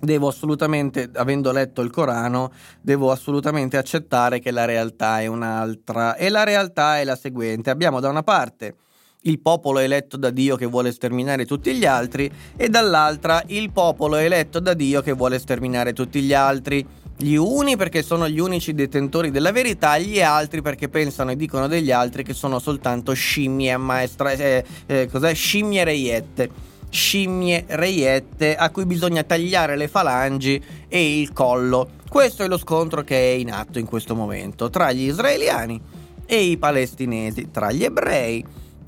devo assolutamente, avendo letto il Corano, devo assolutamente accettare che la realtà è un'altra. E la realtà è la seguente. Abbiamo da una parte il popolo eletto da Dio che vuole sterminare tutti gli altri e dall'altra il popolo eletto da Dio che vuole sterminare tutti gli altri. Gli uni perché sono gli unici detentori della verità, gli altri perché pensano e dicono degli altri che sono soltanto scimmie maestra, eh, eh, cos'è? Scimmie reiette. Scimmie reiette a cui bisogna tagliare le falangi e il collo. Questo è lo scontro che è in atto in questo momento tra gli israeliani e i palestinesi, tra gli ebrei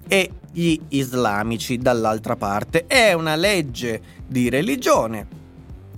e gli islamici dall'altra parte. È una legge di religione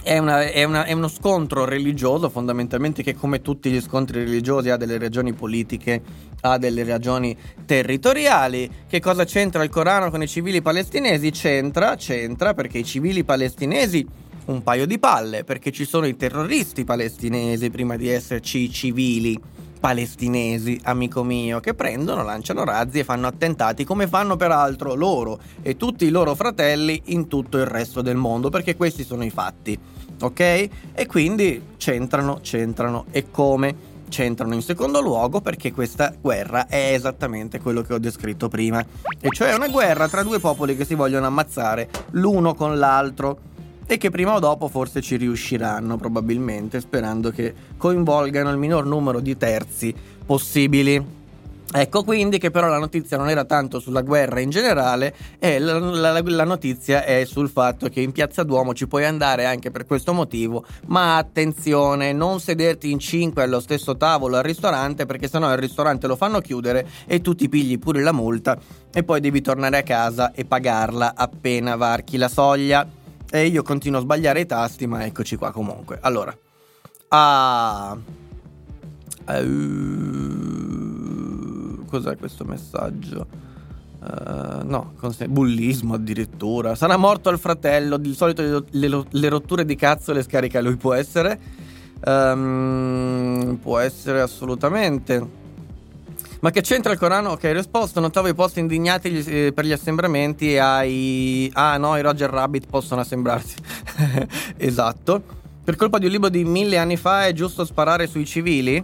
è, una, è, una, è, uno scontro religioso fondamentalmente che come tutti gli scontri religiosi ha delle ragioni politiche, ha delle ragioni territoriali. Che cosa c'entra il Corano con i civili palestinesi? C'entra, c'entra perché i civili palestinesi un paio di palle, perché ci sono i terroristi palestinesi prima di esserci i civili palestinesi, amico mio, che prendono, lanciano razzi e fanno attentati come fanno peraltro loro e tutti i loro fratelli in tutto il resto del mondo, perché questi sono i fatti, ok? E quindi c'entrano, c'entrano e come? C'entrano in secondo luogo perché questa guerra è esattamente quello che ho descritto prima, e cioè una guerra tra due popoli che si vogliono ammazzare l'uno con l'altro e che prima o dopo forse ci riusciranno probabilmente sperando che coinvolgano il minor numero di terzi possibili. Ecco quindi che però la notizia non era tanto sulla guerra in generale e la, la, la, notizia è sul fatto che in Piazza Duomo ci puoi andare anche per questo motivo, ma attenzione, non sederti in cinque allo stesso tavolo al ristorante perché sennò il ristorante lo fanno chiudere e tu ti pigli pure la multa e poi devi tornare a casa e pagarla appena varchi la soglia. E io continuo a sbagliare i tasti, ma eccoci qua comunque. Allora. Ah. Uh, cos'è questo messaggio? Uh, no, bullismo addirittura. Sarà morto il fratello. Di solito le, le, rotture di cazzo le scarica lui, può essere. Um, può essere assolutamente. Ma che c'entra il Corano? Ok, risposto. Notavo i post indignati eh, per gli assembramenti ai... Ah no, i Roger Rabbit possono assembrarsi. esatto. Per colpa di un libro di mille anni fa è giusto sparare sui civili?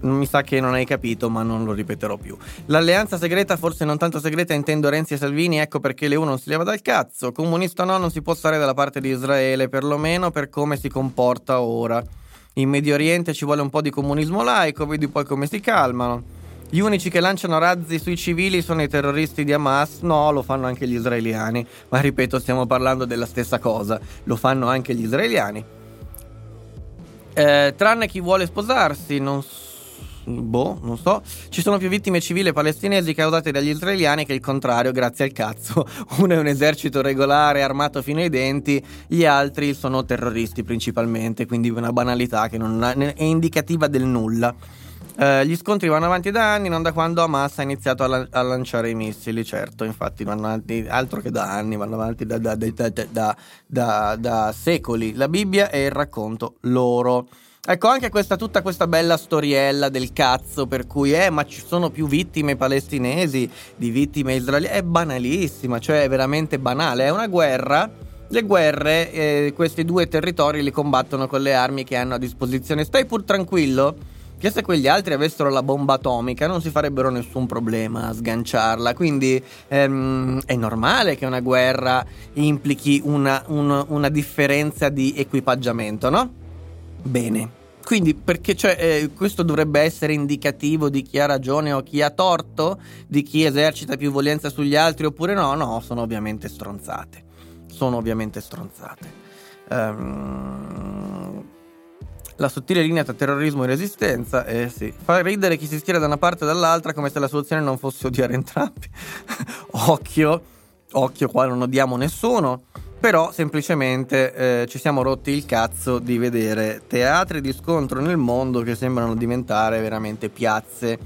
Mi sa che non hai capito, ma non lo ripeterò più. L'alleanza segreta, forse non tanto segreta, intendo Renzi e Salvini, ecco perché le uno non si leva dal cazzo. Comunista no, non si può stare dalla parte di Israele, perlomeno per come si comporta ora. In Medio Oriente ci vuole un po' di comunismo laico, vedi poi come si calmano. Gli unici che lanciano razzi sui civili sono i terroristi di Hamas? No, lo fanno anche gli israeliani. Ma ripeto, stiamo parlando della stessa cosa. Lo fanno anche gli israeliani. Eh, tranne chi vuole sposarsi, non so boh, non so. Ci sono più vittime civili palestinesi causate dagli israeliani che il contrario, grazie al cazzo. Uno è un esercito regolare armato fino ai denti, gli altri sono terroristi principalmente, quindi una banalità che non è indicativa del nulla. Uh, gli scontri vanno avanti da anni, non da quando Hamas ha iniziato a, la- a lanciare i missili, certo, infatti vanno avanti altro che da anni, vanno avanti da, da, da, da secoli. La Bibbia è il racconto loro. Ecco, anche questa, tutta questa bella storiella del cazzo per cui, eh, ma ci sono più vittime palestinesi di vittime israeliane, è banalissima, cioè è veramente banale, è una guerra. Le guerre, eh, questi due territori li combattono con le armi che hanno a disposizione. Stai pur tranquillo che se quegli altri avessero la bomba atomica non si farebbero nessun problema a sganciarla. Quindi ehm, è normale che una guerra implichi una, una, una differenza di equipaggiamento, no? Bene. Quindi, perché cioè, eh, questo dovrebbe essere indicativo di chi ha ragione o chi ha torto, di chi esercita più violenza sugli altri oppure no? No, sono ovviamente stronzate. Sono ovviamente stronzate. Um, la sottile linea tra terrorismo e resistenza, eh sì, fa ridere chi si schiera da una parte o dall'altra come se la soluzione non fosse odiare entrambi. occhio, occhio, qua non odiamo nessuno. Però semplicemente eh, ci siamo rotti il cazzo di vedere teatri di scontro nel mondo che sembrano diventare veramente piazze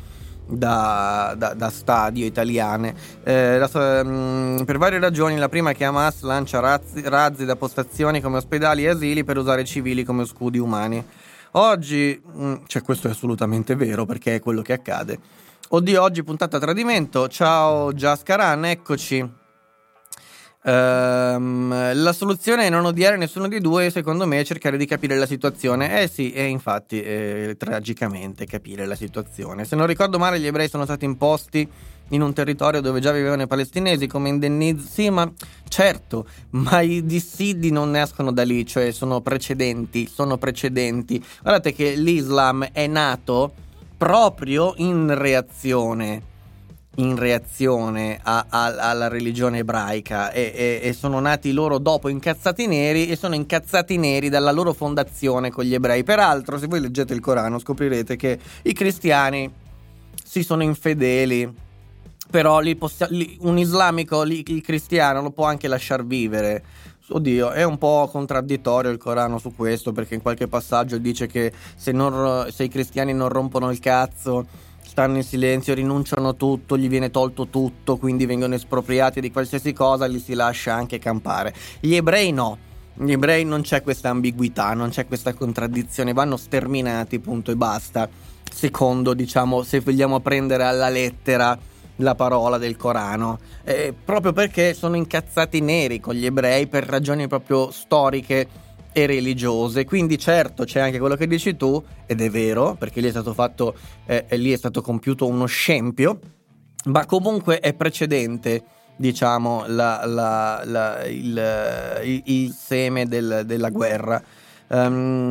da, da, da stadio italiane. Eh, la, mm, per varie ragioni, la prima è che Hamas lancia razzi, razzi da postazioni come ospedali e asili per usare civili come scudi umani. Oggi, mm, cioè questo è assolutamente vero perché è quello che accade. Oddio, oggi puntata a tradimento. Ciao Jaskaran, eccoci. Um, la soluzione è non odiare nessuno dei due, secondo me, è cercare di capire la situazione. Eh sì, e infatti, eh, tragicamente capire la situazione. Se non ricordo male, gli ebrei sono stati imposti in un territorio dove già vivevano i palestinesi come indennizzo. Sì, ma certo, ma i dissidi non nascono da lì, cioè sono precedenti, sono precedenti. Guardate che l'Islam è nato proprio in reazione in reazione a, a, alla religione ebraica e, e, e, sono nati loro dopo incazzati neri e sono incazzati neri dalla loro fondazione con gli ebrei. Peraltro, se voi leggete il Corano scoprirete che i cristiani si sono infedeli, però li possi- li, un islamico, li, il cristiano, lo può anche lasciar vivere. Oddio, è un po' contraddittorio il Corano su questo perché in qualche passaggio dice che se, non, se i cristiani non rompono il cazzo stanno in silenzio, rinunciano a tutto, gli viene tolto tutto, quindi vengono espropriati di qualsiasi cosa, li si lascia anche campare. Gli ebrei no. Gli ebrei non c'è questa ambiguità, non c'è questa contraddizione, vanno sterminati, punto e basta. Secondo, diciamo, se vogliamo prendere alla lettera la parola del Corano, eh, proprio perché sono incazzati neri con gli ebrei per ragioni proprio storiche e religiose. Quindi certo c'è anche quello che dici tu, ed è vero, perché lì è stato fatto, eh, lì è stato compiuto uno scempio, ma comunque è precedente diciamo la, la, la, il, il, il, seme del, della guerra. Um,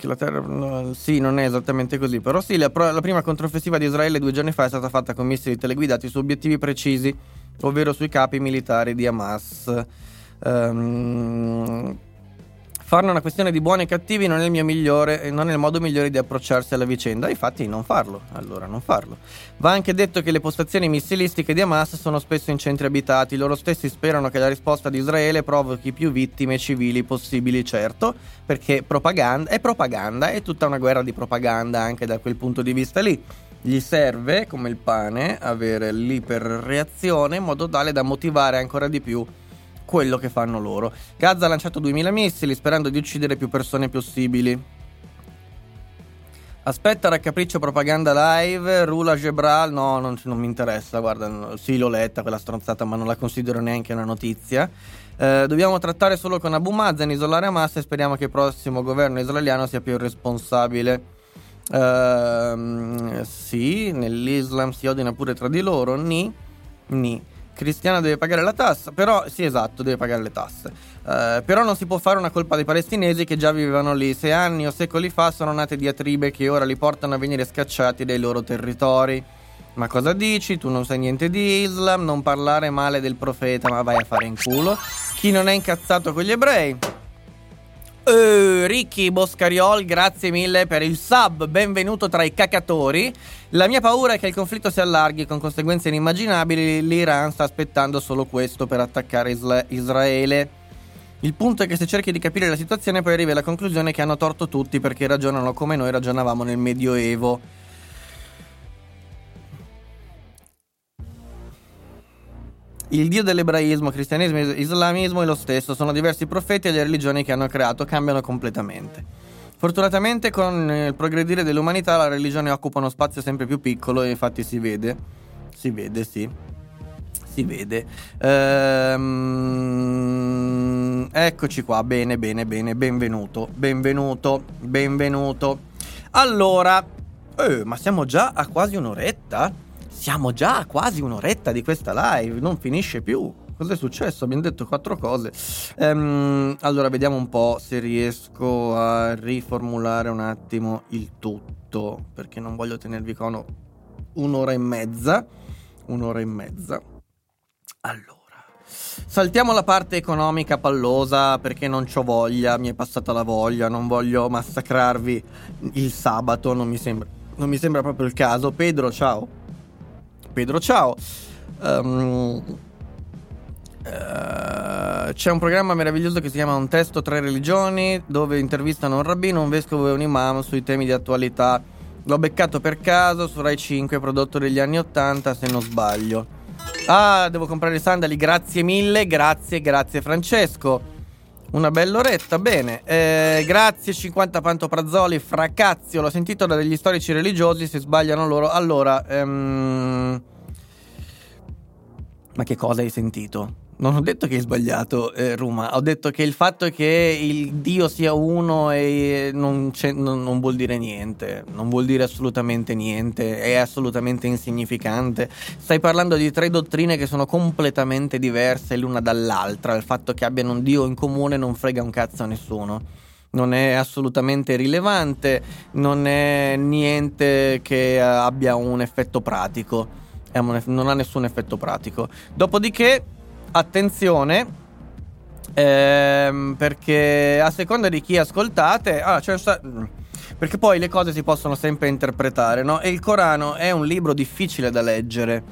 la terra, sì, non è esattamente così, però sì, la, la, prima controffensiva di Israele due giorni fa è stata fatta con missili teleguidati su obiettivi precisi, ovvero sui capi militari di Hamas. Um, farne una questione di buoni e cattivi non è il migliore non è il modo migliore di approcciarsi alla vicenda. Infatti non farlo allora non farlo. Va anche detto che le postazioni missilistiche di Hamas sono spesso in centri abitati. Loro stessi sperano che la risposta di Israele provochi più vittime civili possibili certo perché propaganda è propaganda è tutta una guerra di propaganda anche da quel punto di vista lì. Gli serve come il pane avere l'iperreazione in modo tale da motivare ancora di più quello che fanno loro. Gaza ha lanciato 2000 missili sperando di uccidere più persone possibili. Aspetta, raccapriccio propaganda live, Rula Gebral, no, non, non, mi interessa, guarda, sì l'ho letta quella stronzata ma non la considero neanche una notizia. Eh, dobbiamo trattare solo con Abu Mazen, isolare Hamas e speriamo che il prossimo governo israeliano sia più responsabile. Eh, sì, nell'Islam si odiano pure tra di loro, ni, ni. Cristiano deve pagare la tassa, però sì esatto, deve pagare le tasse. Uh, però non si può fare una colpa dei palestinesi che già vivevano lì. Se anni o secoli fa sono nate diatribe che ora li portano a venire scacciati dai loro territori. Ma cosa dici? Tu non sai niente di Islam, non parlare male del profeta, ma vai a fare in culo. Chi non è incazzato con gli ebrei? Uh, Ricky Boscariol, grazie mille per il sub, benvenuto tra i cacatori. La mia paura è che il conflitto si allarghi con conseguenze inimmaginabili. L'Iran sta aspettando solo questo per attaccare Isla- Israele. Il punto è che se cerchi di capire la situazione poi arrivi alla conclusione che hanno torto tutti perché ragionano come noi ragionavamo nel Medioevo. Il dio dell'ebraismo, cristianesimo e islamismo è lo stesso, sono diversi profeti e le religioni che hanno creato cambiano completamente. Fortunatamente con il progredire dell'umanità la religione occupa uno spazio sempre più piccolo e infatti si vede, si vede sì, si vede. Ehm, eccoci qua, bene, bene, bene, benvenuto, benvenuto, benvenuto. Allora, eh, ma siamo già a quasi un'oretta? Siamo già a quasi un'oretta di questa live, non finisce più. Cos'è successo? Abbiamo detto quattro cose. Ehm, allora, vediamo un po' se riesco a riformulare un attimo il tutto, perché non voglio tenervi con un'ora e mezza. Un'ora e mezza. Allora. Saltiamo la parte economica pallosa perché non ho voglia, mi è passata la voglia, non voglio massacrarvi il sabato, non mi sembra, non mi sembra proprio il caso. Pedro, ciao. Pedro, ciao. Um, uh, c'è un programma meraviglioso che si chiama Un testo, tre religioni, dove intervistano un rabbino, un vescovo e un imam sui temi di attualità. L'ho beccato per caso su Rai 5, prodotto negli anni 80, se non sbaglio. Ah, devo comprare i sandali, grazie mille, grazie, grazie Francesco. Una bella oretta, bene. Eh, grazie 50 pantoprazzoli, fracazio, l'ho sentito da degli storici religiosi, se sbagliano loro. Allora, ehm... ma che cosa hai sentito? Non ho detto che hai sbagliato, eh, Ruma. Ho detto che il fatto che il Dio sia uno e non, non, non, vuol dire niente. Non vuol dire assolutamente niente. È assolutamente insignificante. Stai parlando di tre dottrine che sono completamente diverse l'una dall'altra. Il fatto che abbiano un Dio in comune non frega un cazzo a nessuno. Non è assolutamente rilevante. Non è niente che abbia un effetto pratico. Non ha nessun effetto pratico. Dopodiché attenzione ehm, perché a seconda di chi ascoltate, ah, cioè, perché poi le cose si possono sempre interpretare, no? E il Corano è un libro difficile da leggere,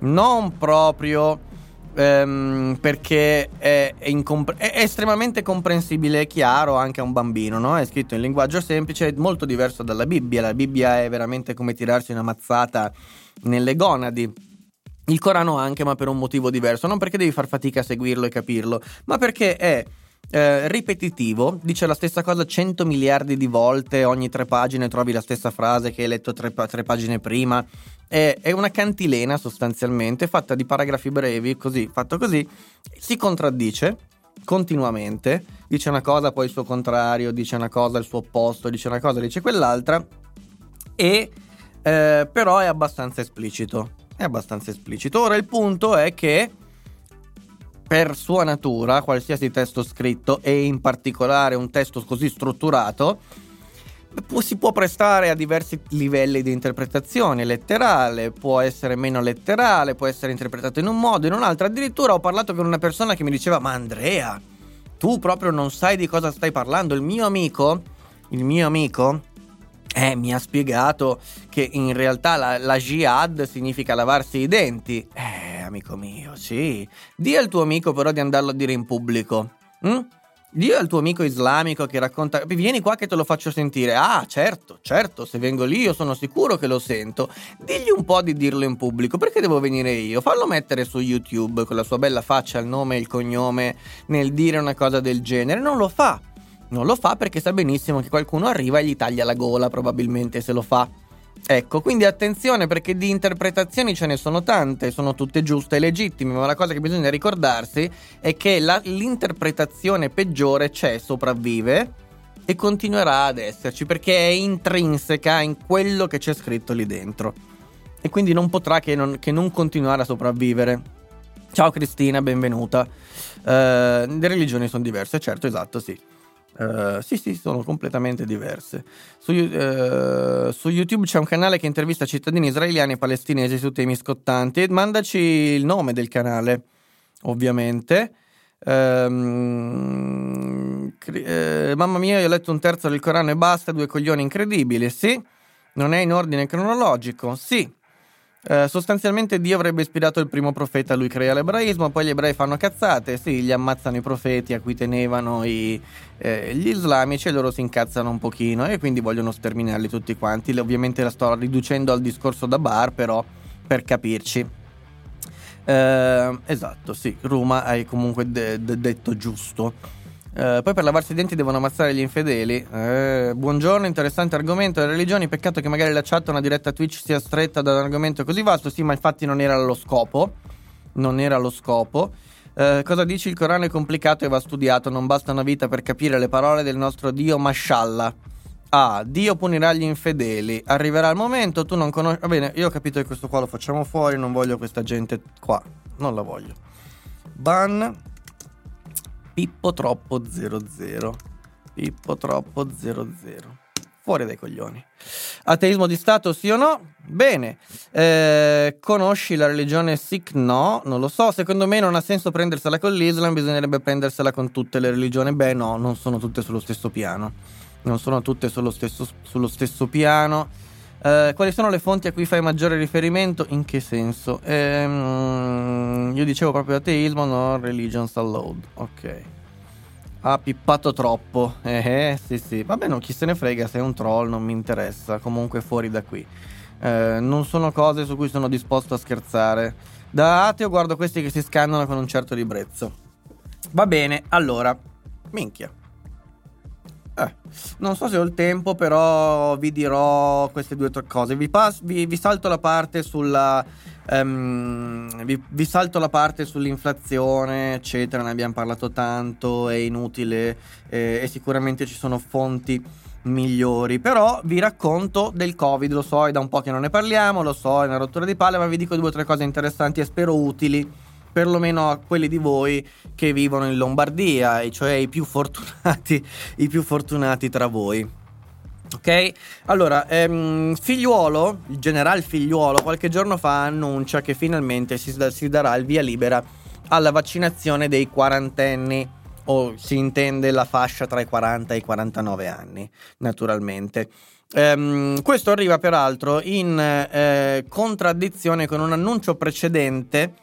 non proprio ehm, perché è, è, incompre- è, estremamente comprensibile e chiaro anche a un bambino, no? È scritto in linguaggio semplice, molto diverso dalla Bibbia. La Bibbia è veramente come tirarsi una mazzata nelle gonadi il Corano anche, ma per un motivo diverso, non perché devi far fatica a seguirlo e capirlo, ma perché è eh, ripetitivo, dice la stessa cosa 100 miliardi di volte, ogni tre pagine trovi la stessa frase che hai letto tre, tre pagine prima. È, è, una cantilena sostanzialmente, fatta di paragrafi brevi, così, fatto così, si contraddice continuamente, dice una cosa, poi il suo contrario, dice una cosa, il suo opposto, dice una cosa, dice quell'altra, e eh, però è abbastanza esplicito è abbastanza esplicito. Ora il punto è che per sua natura qualsiasi testo scritto e in particolare un testo così strutturato si può prestare a diversi livelli di interpretazione, letterale, può essere meno letterale, può essere interpretato in un modo, in un altro. Addirittura ho parlato con una persona che mi diceva "Ma Andrea, tu proprio non sai di cosa stai parlando". Il mio amico, il mio amico eh, mi ha spiegato che in realtà la, la, jihad significa lavarsi i denti. Eh, amico mio, sì. Dì al tuo amico però di andarlo a dire in pubblico. Hm? Dì al tuo amico islamico che racconta... Vieni qua che te lo faccio sentire. Ah, certo, certo, se vengo lì io sono sicuro che lo sento. Digli un po' di dirlo in pubblico. Perché devo venire io? Fallo mettere su YouTube con la sua bella faccia, il nome e il cognome nel dire una cosa del genere. Non lo fa. Non lo fa perché sa benissimo che qualcuno arriva e gli taglia la gola, probabilmente se lo fa. Ecco, quindi attenzione perché di interpretazioni ce ne sono tante, sono tutte giuste e legittime, ma la cosa che bisogna ricordarsi è che la, l'interpretazione peggiore c'è, sopravvive e continuerà ad esserci perché è intrinseca in quello che c'è scritto lì dentro e quindi non potrà che non, che non continuare a sopravvivere. Ciao Cristina, benvenuta. Uh, le religioni sono diverse, certo, esatto, sì. Uh, sì, sì, sono completamente diverse. Su, uh, su, YouTube c'è un canale che intervista cittadini israeliani e palestinesi su temi scottanti. Mandaci il nome del canale, ovviamente. Um, uh, mamma mia, io ho letto un terzo del Corano e basta, due coglioni incredibili. Sì, non è in ordine cronologico. Sì, eh, sostanzialmente Dio avrebbe ispirato il primo profeta, lui crea l'ebraismo, poi gli ebrei fanno cazzate, sì, gli ammazzano i profeti a cui tenevano i, eh, gli islamici e loro si incazzano un pochino e quindi vogliono sterminarli tutti quanti. Ovviamente la sto riducendo al discorso da bar, però per capirci. Eh, esatto, sì, Ruma hai comunque de- de- detto giusto. Uh, poi per lavarsi i denti devono ammazzare gli infedeli. Uh, buongiorno, interessante argomento. Le religioni, peccato che magari la chat una diretta Twitch sia stretta da un argomento così vasto. Sì, ma infatti non era lo scopo. Non era lo scopo. Uh, cosa dici? Il Corano è complicato e va studiato. Non basta una vita per capire le parole del nostro Dio, mashallah. A. Dio punirà gli infedeli. Arriverà il momento, tu non conosci. Va bene, io ho capito che questo qua lo facciamo fuori. Non voglio questa gente qua. Non la voglio. Ban. Pippo troppo 00. Pippo troppo 00. Fuori dai coglioni. Ateismo di Stato sì o no? Bene. Eh, conosci la religione Sikh? No, non lo so. Secondo me non ha senso prendersela con l'Islam, bisognerebbe prendersela con tutte le religioni. Beh, no, non sono tutte sullo stesso piano. Non sono tutte sullo stesso, sullo stesso piano. Eh, quali sono le fonti a cui fai maggiore riferimento? In che senso? Ehm, io dicevo proprio ateismo, no? Religions allowed. Ok. Ha pippato troppo. Eh, eh, sì, sì. Vabbè, no, chi se ne frega, sei un troll, non mi interessa. Comunque fuori da qui. Eh, non sono cose su cui sono disposto a scherzare. Da ateo guardo questi che si scannano con un certo ribrezzo. Va bene, allora. Minchia. Eh, non so se ho il tempo, però vi dirò queste due o tre cose. Vi, pas- vi, vi salto la parte sulla. Um, vi, vi, salto la parte sull'inflazione, eccetera. Ne abbiamo parlato tanto, è inutile eh, e sicuramente ci sono fonti migliori. Però vi racconto del Covid. Lo so, è da un po' che non ne parliamo, lo so, è una rottura di palle, ma vi dico due o tre cose interessanti e spero utili perlomeno a quelli di voi che vivono in Lombardia, e cioè i più fortunati, i più fortunati tra voi. Ok? Allora, ehm, Figliuolo, il generale Figliuolo, qualche giorno fa annuncia che finalmente si, si darà il via libera alla vaccinazione dei quarantenni o si intende la fascia tra i 40 e i 49 anni, naturalmente. Um, questo arriva peraltro in eh, contraddizione con un annuncio precedente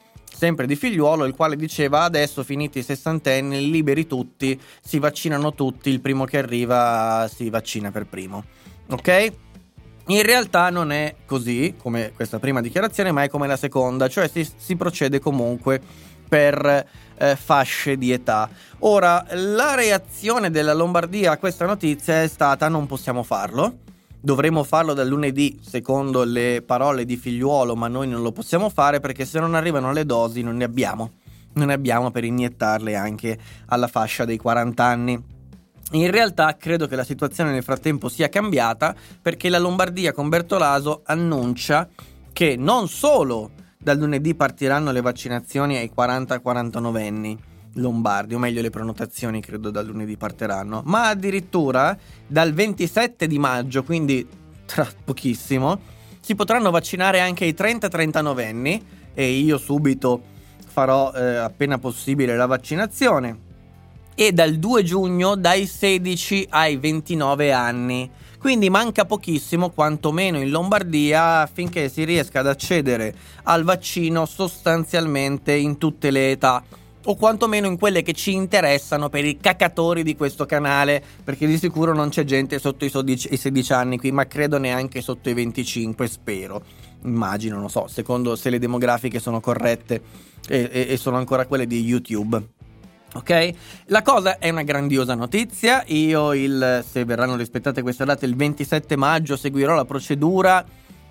sempre di figliuolo, il quale diceva adesso finiti i sessantenni, liberi tutti, si vaccinano tutti, il primo che arriva si vaccina per primo. Ok? In realtà non è così, come questa prima dichiarazione, ma è come la seconda, cioè si, si procede comunque per eh, fasce di età. Ora, la reazione della Lombardia a questa notizia è stata non possiamo farlo Dovremmo farlo dal lunedì, secondo le parole di figliuolo, ma noi non lo possiamo fare perché se non arrivano le dosi non ne abbiamo. Non ne abbiamo per iniettarle anche alla fascia dei 40 anni. In realtà credo che la situazione nel frattempo sia cambiata perché la Lombardia con Bertolaso annuncia che non solo dal lunedì partiranno le vaccinazioni ai 40-49 anni, lombardi, o meglio le prenotazioni credo dal lunedì partiranno, ma addirittura dal 27 di maggio, quindi tra pochissimo, si potranno vaccinare anche i 30-39 anni e io subito farò eh, appena possibile la vaccinazione e dal 2 giugno dai 16 ai 29 anni. Quindi manca pochissimo, quantomeno in Lombardia, affinché si riesca ad accedere al vaccino sostanzialmente in tutte le età o quantomeno in quelle che ci interessano per i cacatori di questo canale, perché di sicuro non c'è gente sotto i 16 anni qui, ma credo neanche sotto i 25, spero. Immagino, non so, secondo se le demografiche sono corrette e, e, e sono ancora quelle di YouTube. Ok? La cosa è una grandiosa notizia. Io, il, se verranno rispettate queste date, il 27 maggio seguirò la procedura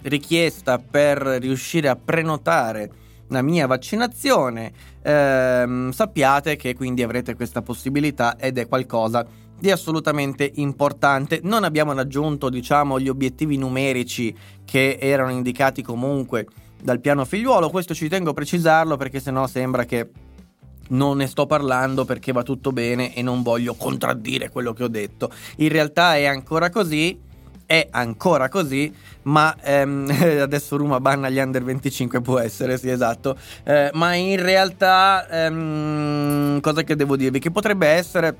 richiesta per riuscire a prenotare la mia vaccinazione, ehm, sappiate che quindi avrete questa possibilità ed è qualcosa di assolutamente importante. Non abbiamo raggiunto, diciamo, gli obiettivi numerici che erano indicati comunque dal piano figliuolo, questo ci tengo a precisarlo perché sennò sembra che non ne sto parlando perché va tutto bene e non voglio contraddire quello che ho detto. In realtà è ancora così è ancora così, ma ehm, adesso Ruma banna gli under 25, può essere, sì, esatto. Eh, ma in realtà, ehm, cosa che devo dirvi? Che potrebbe essere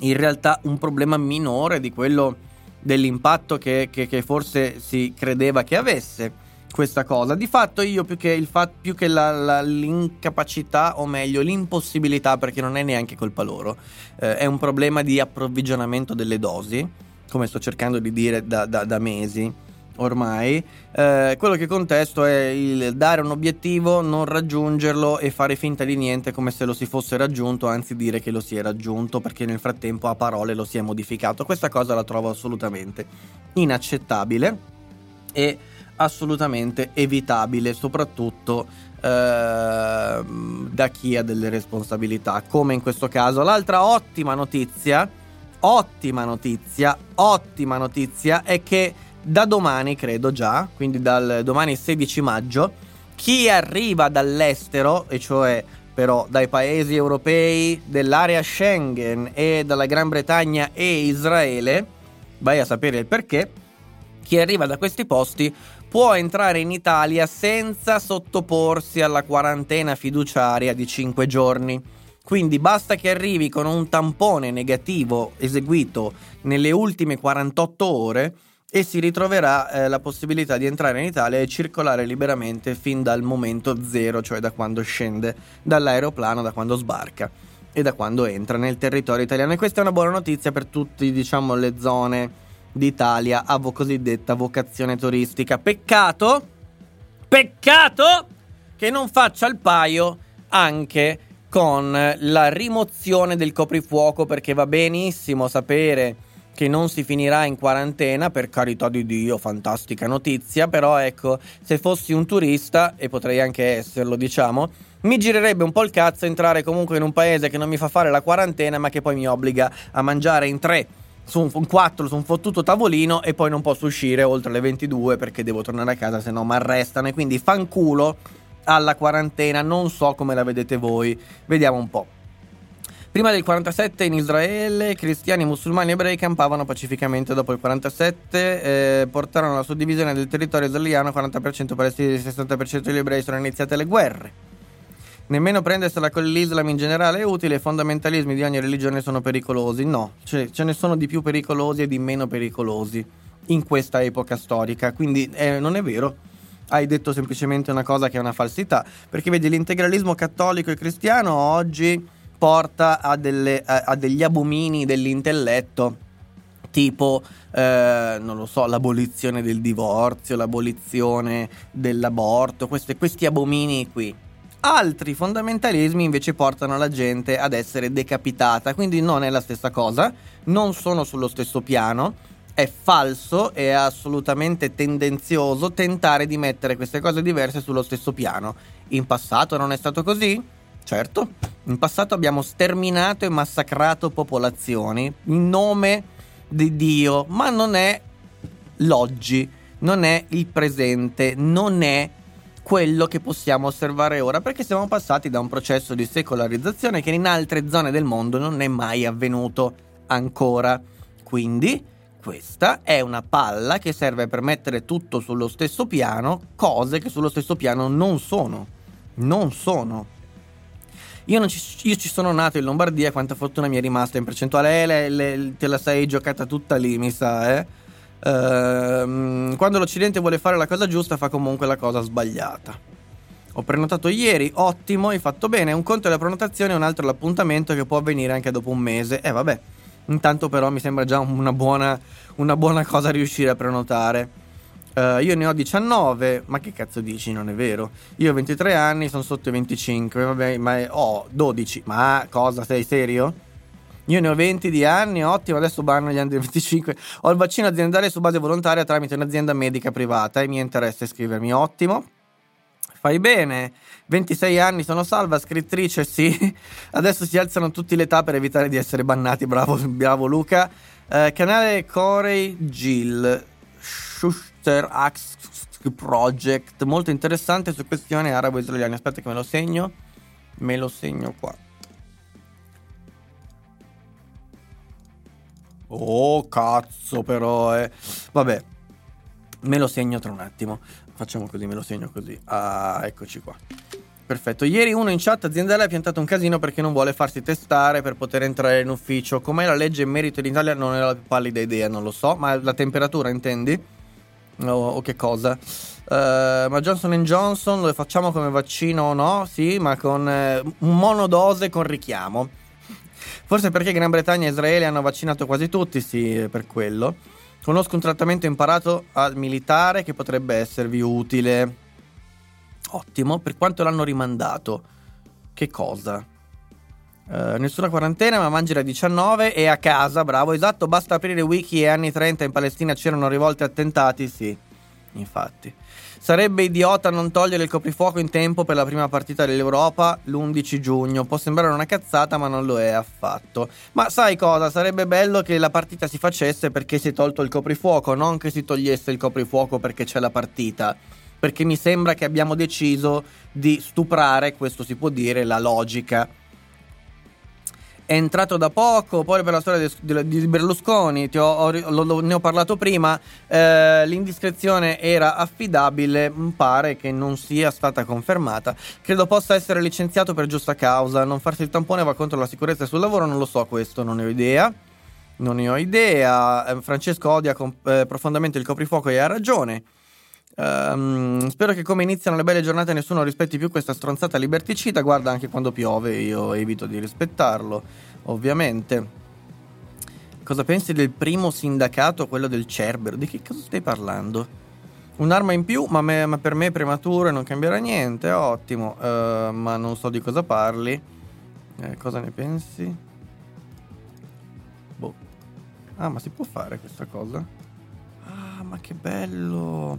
in realtà un problema minore di quello dell'impatto che, che, che forse si credeva che avesse questa cosa. Di fatto io più che, fatto, più che la, la, l'incapacità, o meglio l'impossibilità, perché non è neanche colpa loro, eh, è un problema di approvvigionamento delle dosi come sto cercando di dire da, da, da mesi ormai, eh, quello che contesto è il dare un obiettivo, non raggiungerlo e fare finta di niente come se lo si fosse raggiunto, anzi dire che lo si è raggiunto perché nel frattempo a parole lo si è modificato. Questa cosa la trovo assolutamente inaccettabile e assolutamente evitabile, soprattutto eh, da chi ha delle responsabilità, come in questo caso. L'altra ottima notizia ottima notizia, ottima notizia è che da domani, credo già, quindi dal domani 16 maggio, chi arriva dall'estero, e cioè però dai paesi europei dell'area Schengen e dalla Gran Bretagna e Israele, vai a sapere il perché, chi arriva da questi posti può entrare in Italia senza sottoporsi alla quarantena fiduciaria di 5 giorni. Quindi basta che arrivi con un tampone negativo eseguito nelle ultime 48 ore e si ritroverà eh, la possibilità di entrare in Italia e circolare liberamente fin dal momento zero, cioè da quando scende dall'aeroplano, da quando sbarca e da quando entra nel territorio italiano. E questa è una buona notizia per tutte, diciamo, le zone d'Italia a vo- cosiddetta vocazione turistica. Peccato, peccato che non faccia il paio anche con la rimozione del coprifuoco perché va benissimo sapere che non si finirà in quarantena, per carità di Dio, fantastica notizia, però ecco, se fossi un turista, e potrei anche esserlo, diciamo, mi girerebbe un po' il cazzo entrare comunque in un paese che non mi fa fare la quarantena, ma che poi mi obbliga a mangiare in tre su un, un 4 su un fottuto tavolino e poi non posso uscire oltre le 22 perché devo tornare a casa se no mi arrestano e quindi fanculo alla quarantena, non so come la vedete voi, vediamo un po'. Prima del 47 in Israele cristiani, musulmani e ebrei campavano pacificamente. Dopo il 47 eh, portarono alla suddivisione del territorio israeliano, 40% palestinesi e 60% degli ebrei sono iniziate le guerre. Nemmeno prendersela con l'Islam in generale è utile, i fondamentalismi di ogni religione sono pericolosi. No, cioè, ce ne sono di più pericolosi e di meno pericolosi in questa epoca storica, quindi eh, non è vero. Hai detto semplicemente una cosa che è una falsità, perché vedi l'integralismo cattolico e cristiano oggi porta a, delle, a, a degli abomini dell'intelletto tipo, eh, non lo so, l'abolizione del divorzio, l'abolizione dell'aborto, queste, questi abomini qui. Altri fondamentalismi invece portano la gente ad essere decapitata, quindi non è la stessa cosa, non sono sullo stesso piano, è falso e assolutamente tendenzioso tentare di mettere queste cose diverse sullo stesso piano. In passato non è stato così? Certo, in passato abbiamo sterminato e massacrato popolazioni in nome di Dio, ma non è l'oggi, non è il presente, non è quello che possiamo osservare ora, perché siamo passati da un processo di secolarizzazione che in altre zone del mondo non è mai avvenuto ancora. Quindi questa è una palla che serve per mettere tutto sullo stesso piano, cose che sullo stesso piano non sono. Non sono. Io, ci, io, ci, sono nato in Lombardia, quanta fortuna mi è rimasta in percentuale? Eh, le, le, te la sei giocata tutta lì, mi sa, eh? Ehm, quando l'Occidente vuole fare la cosa giusta, fa comunque la cosa sbagliata. Ho prenotato ieri, ottimo, hai fatto bene. Un conto è la prenotazione, un altro è l'appuntamento che può avvenire anche dopo un mese. Eh, vabbè. Intanto, però, mi sembra già una buona, una buona cosa riuscire a prenotare. Uh, io ne ho 19, ma che cazzo dici? Non è vero. Io ho 23 anni, sono sotto i 25, vabbè, ma ho 12. Ma cosa, sei serio? Io ne ho 20 di anni, ottimo, adesso banno gli anni 25. Ho il vaccino aziendale su base volontaria tramite un'azienda medica privata e mi interessa iscrivermi, ottimo. Fai bene, 26 anni, sono salva, scrittrice, sì. Adesso si alzano tutti l'età per evitare di essere bannati, bravo, bravo Luca. Uh, canale Corey Gill. Shush Sir Axe Project, molto interessante su questioni arabo-israeliane. Aspetta che me lo segno. Me lo segno qua. Oh, cazzo, però, eh. Vabbè, me lo segno tra un attimo. Facciamo così, me lo segno così. Ah, eccoci qua. Perfetto. Ieri uno in chat aziendale ha piantato un casino perché non vuole farsi testare per poter entrare in ufficio. Com'è la legge in merito in Italia? Non è la più pallida idea, non lo so. Ma la temperatura, intendi? o, o che cosa. Uh, ma Johnson Johnson lo facciamo come vaccino o no? Sì, ma con un monodose con richiamo. Forse perché Gran Bretagna e Israele hanno vaccinato quasi tutti, sì, per quello. Conosco un trattamento imparato al militare che potrebbe esservi utile. Ottimo, per quanto l'hanno rimandato? Che cosa? Uh, nessuna quarantena, ma mangi la 19 e a casa, bravo, esatto, basta aprire wiki e anni 30 in Palestina c'erano rivolte e attentati, sì. infatti. Sarebbe idiota non togliere il coprifuoco in tempo per la prima partita dell'Europa l'11 giugno. Può sembrare una cazzata, ma non lo è affatto. Ma sai cosa? Sarebbe bello che la partita si facesse perché si è tolto il coprifuoco, non che si togliesse il coprifuoco perché c'è la partita. Perché mi sembra che abbiamo deciso di stuprare, questo si può dire, la logica è entrato da poco, poi per la storia di, di Berlusconi, ho, ho, lo, ne ho parlato prima, eh, l'indiscrezione era affidabile, pare che non sia stata confermata, credo possa essere licenziato per giusta causa, non farsi il tampone va contro la sicurezza sul lavoro, non lo so questo, non ne ho idea. Non ne ho idea, eh, Francesco odia comp- eh, profondamente il coprifuoco e ha ragione. Um, spero che come iniziano le belle giornate nessuno rispetti più questa stronzata liberticida. Guarda, anche quando piove io evito di rispettarlo, ovviamente. Cosa pensi del primo sindacato, quello del Cerbero? Di che cosa stai parlando? Un'arma in più, ma, me, ma per me è prematuro e non cambierà niente. Ottimo, uh, ma non so di cosa parli. Eh, cosa ne pensi? Boh. Ah, ma si può fare questa cosa? Ah, ma che bello!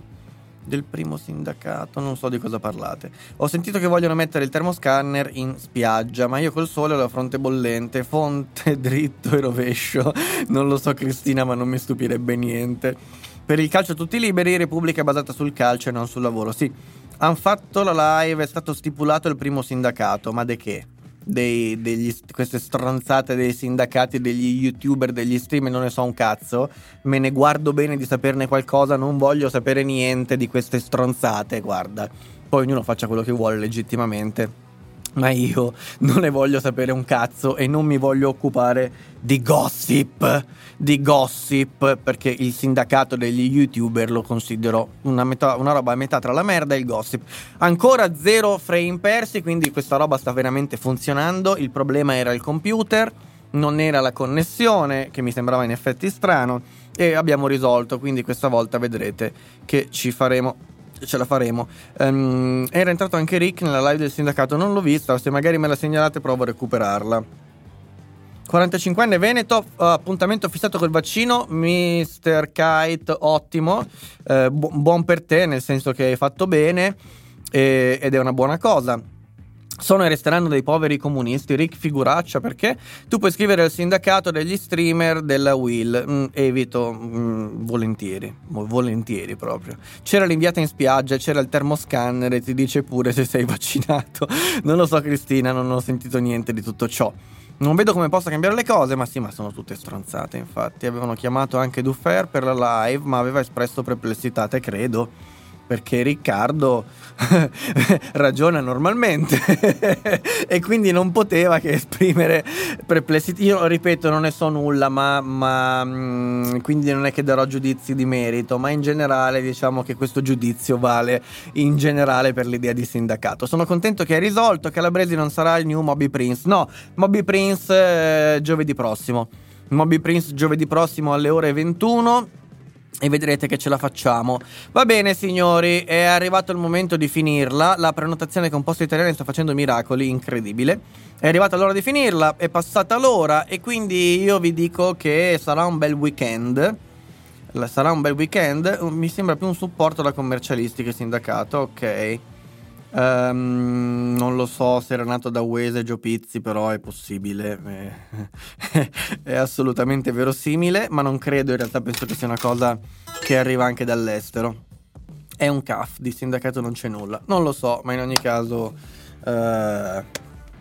Del primo sindacato, non so di cosa parlate. Ho sentito che vogliono mettere il termoscanner in spiaggia, ma io col sole ho la fronte bollente, fonte dritto e rovescio. Non lo so Cristina, ma non mi stupirebbe niente. Per il calcio tutti liberi, Repubblica è basata sul calcio e non sul lavoro. Sì, hanno fatto la live, è stato stipulato il primo sindacato, ma de che? Dei, degli, queste stronzate dei sindacati, degli youtuber, degli streamer, non ne so un cazzo. Me ne guardo bene di saperne qualcosa, non voglio sapere niente di queste stronzate, guarda. Poi ognuno faccia quello che vuole legittimamente ma io non ne voglio sapere un cazzo e non mi voglio occupare di gossip, di gossip, perché il sindacato degli youtuber lo considero una, metà, una roba a metà tra la merda e il gossip. Ancora zero frame persi, quindi questa roba sta veramente funzionando, il problema era il computer, non era la connessione, che mi sembrava in effetti strano, e abbiamo risolto, quindi questa volta vedrete che ci faremo ce la faremo. Um, era entrato anche Rick nella live del sindacato, non l'ho vista, se magari me la segnalate provo a recuperarla. 45enne Veneto, uh, appuntamento fissato col vaccino, Mr. Kite, ottimo, uh, bu- buon per te, nel senso che hai fatto bene e- ed è una buona cosa sono e resteranno dei poveri comunisti. Rick figuraccia perché tu puoi scrivere al sindacato degli streamer della Will. Mm, evito mm, volentieri, volentieri proprio. C'era l'inviata in spiaggia, c'era il termoscanner e ti dice pure se sei vaccinato. Non lo so, Cristina, non ho sentito niente di tutto ciò. Non vedo come possa cambiare le cose, ma sì, ma sono tutte stronzate. Infatti, avevano chiamato anche Duffer per la live, ma aveva espresso perplessità, te credo perché Riccardo ragiona normalmente e quindi non poteva che esprimere perplessità. Io ripeto, non ne so nulla, ma, ma mm, quindi non è che darò giudizi di merito, ma in generale diciamo che questo giudizio vale in generale per l'idea di sindacato. Sono contento che hai risolto, Calabresi non sarà il new Moby Prince. No, Moby Prince eh, giovedì prossimo. Moby Prince giovedì prossimo alle ore 21 e vedrete che ce la facciamo. Va bene, signori, è arrivato il momento di finirla. La prenotazione con Poste Italiane sta facendo miracoli, incredibile. È arrivata l'ora di finirla, è passata l'ora e quindi io vi dico che sarà un bel weekend. Sarà un bel weekend. Mi sembra più un supporto alla commercialistica e sindacato, ok. Um, non lo so se era nato da Wese e Gio Pizzi, però è possibile, è, è assolutamente verosimile, ma non credo, in realtà penso che sia una cosa che arriva anche dall'estero. È un CAF, di sindacato non c'è nulla, non lo so, ma in ogni caso uh,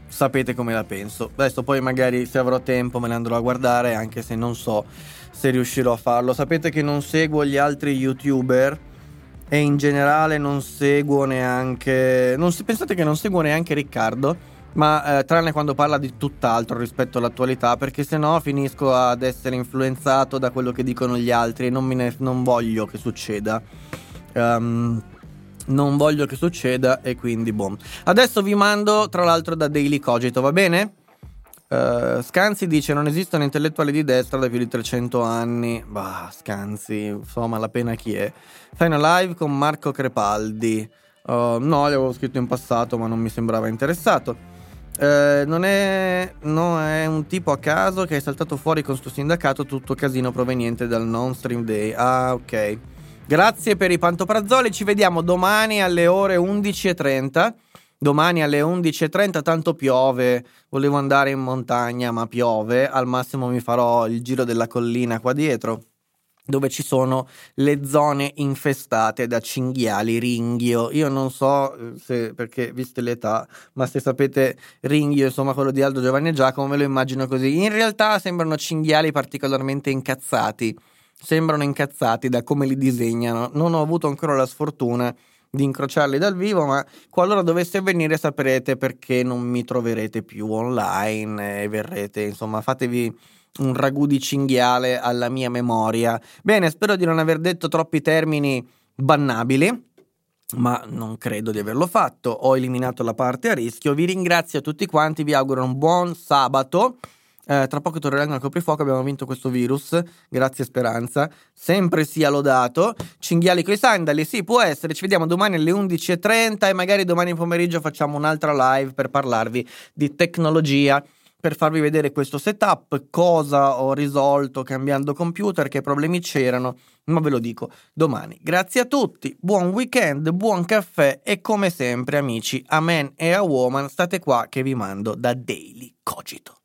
sapete come la penso. Adesso poi magari se avrò tempo me ne andrò a guardare, anche se non so se riuscirò a farlo. Sapete che non seguo gli altri youtuber e in generale non seguo neanche... Non si, pensate che non seguo neanche Riccardo, ma eh, tranne quando parla di tutt'altro rispetto all'attualità, perché se no finisco ad essere influenzato da quello che dicono gli altri e non, ne, non voglio che succeda. Um, non voglio che succeda e quindi boom. Adesso vi mando tra l'altro da Daily Cogito, va bene? Uh, Scanzi dice non esistono intellettuali di destra da più di 300 anni. Bah, Scanzi, insomma, la pena chi è? Fai una live con Marco Crepaldi. Uh, no, l'avevo scritto in passato, ma non mi sembrava interessato. Uh, non, è, no, è un tipo a caso che è saltato fuori con sto sindacato tutto casino proveniente dal non stream day. Ah, ok. Grazie per i pantoprazzoli, ci vediamo domani alle ore 11.30. Domani alle 11.30 tanto piove, volevo andare in montagna ma piove, al massimo mi farò il giro della collina qua dietro dove ci sono le zone infestate da cinghiali ringhio. Io non so eh, se, perché viste l'età, ma se sapete ringhio, insomma quello di Aldo Giovanni e Giacomo, me lo immagino così. In realtà sembrano cinghiali particolarmente incazzati. Sembrano incazzati da come li disegnano. Non ho avuto ancora la sfortuna di incrociarli dal vivo, ma qualora dovesse avvenire saprete perché non mi troverete più online e verrete, insomma, fatevi un ragù di cinghiale alla mia memoria. Bene, spero di non aver detto troppi termini bannabili. Ma non credo di averlo fatto, ho eliminato la parte a rischio. Vi ringrazio a tutti quanti, vi auguro un buon sabato. Eh, tra poco torneranno al coprifuoco, abbiamo vinto questo virus, grazie Speranza. Sempre sia lodato. Cinghiali coi sandali, sì, può essere. Ci vediamo domani alle 11.30 e magari domani pomeriggio facciamo un'altra live per parlarvi di tecnologia per farvi vedere questo setup, cosa ho risolto cambiando computer, che problemi c'erano, ma ve lo dico domani. Grazie a tutti, buon weekend, buon caffè e come sempre amici, a man e a woman, state qua che vi mando da Daily Cogito.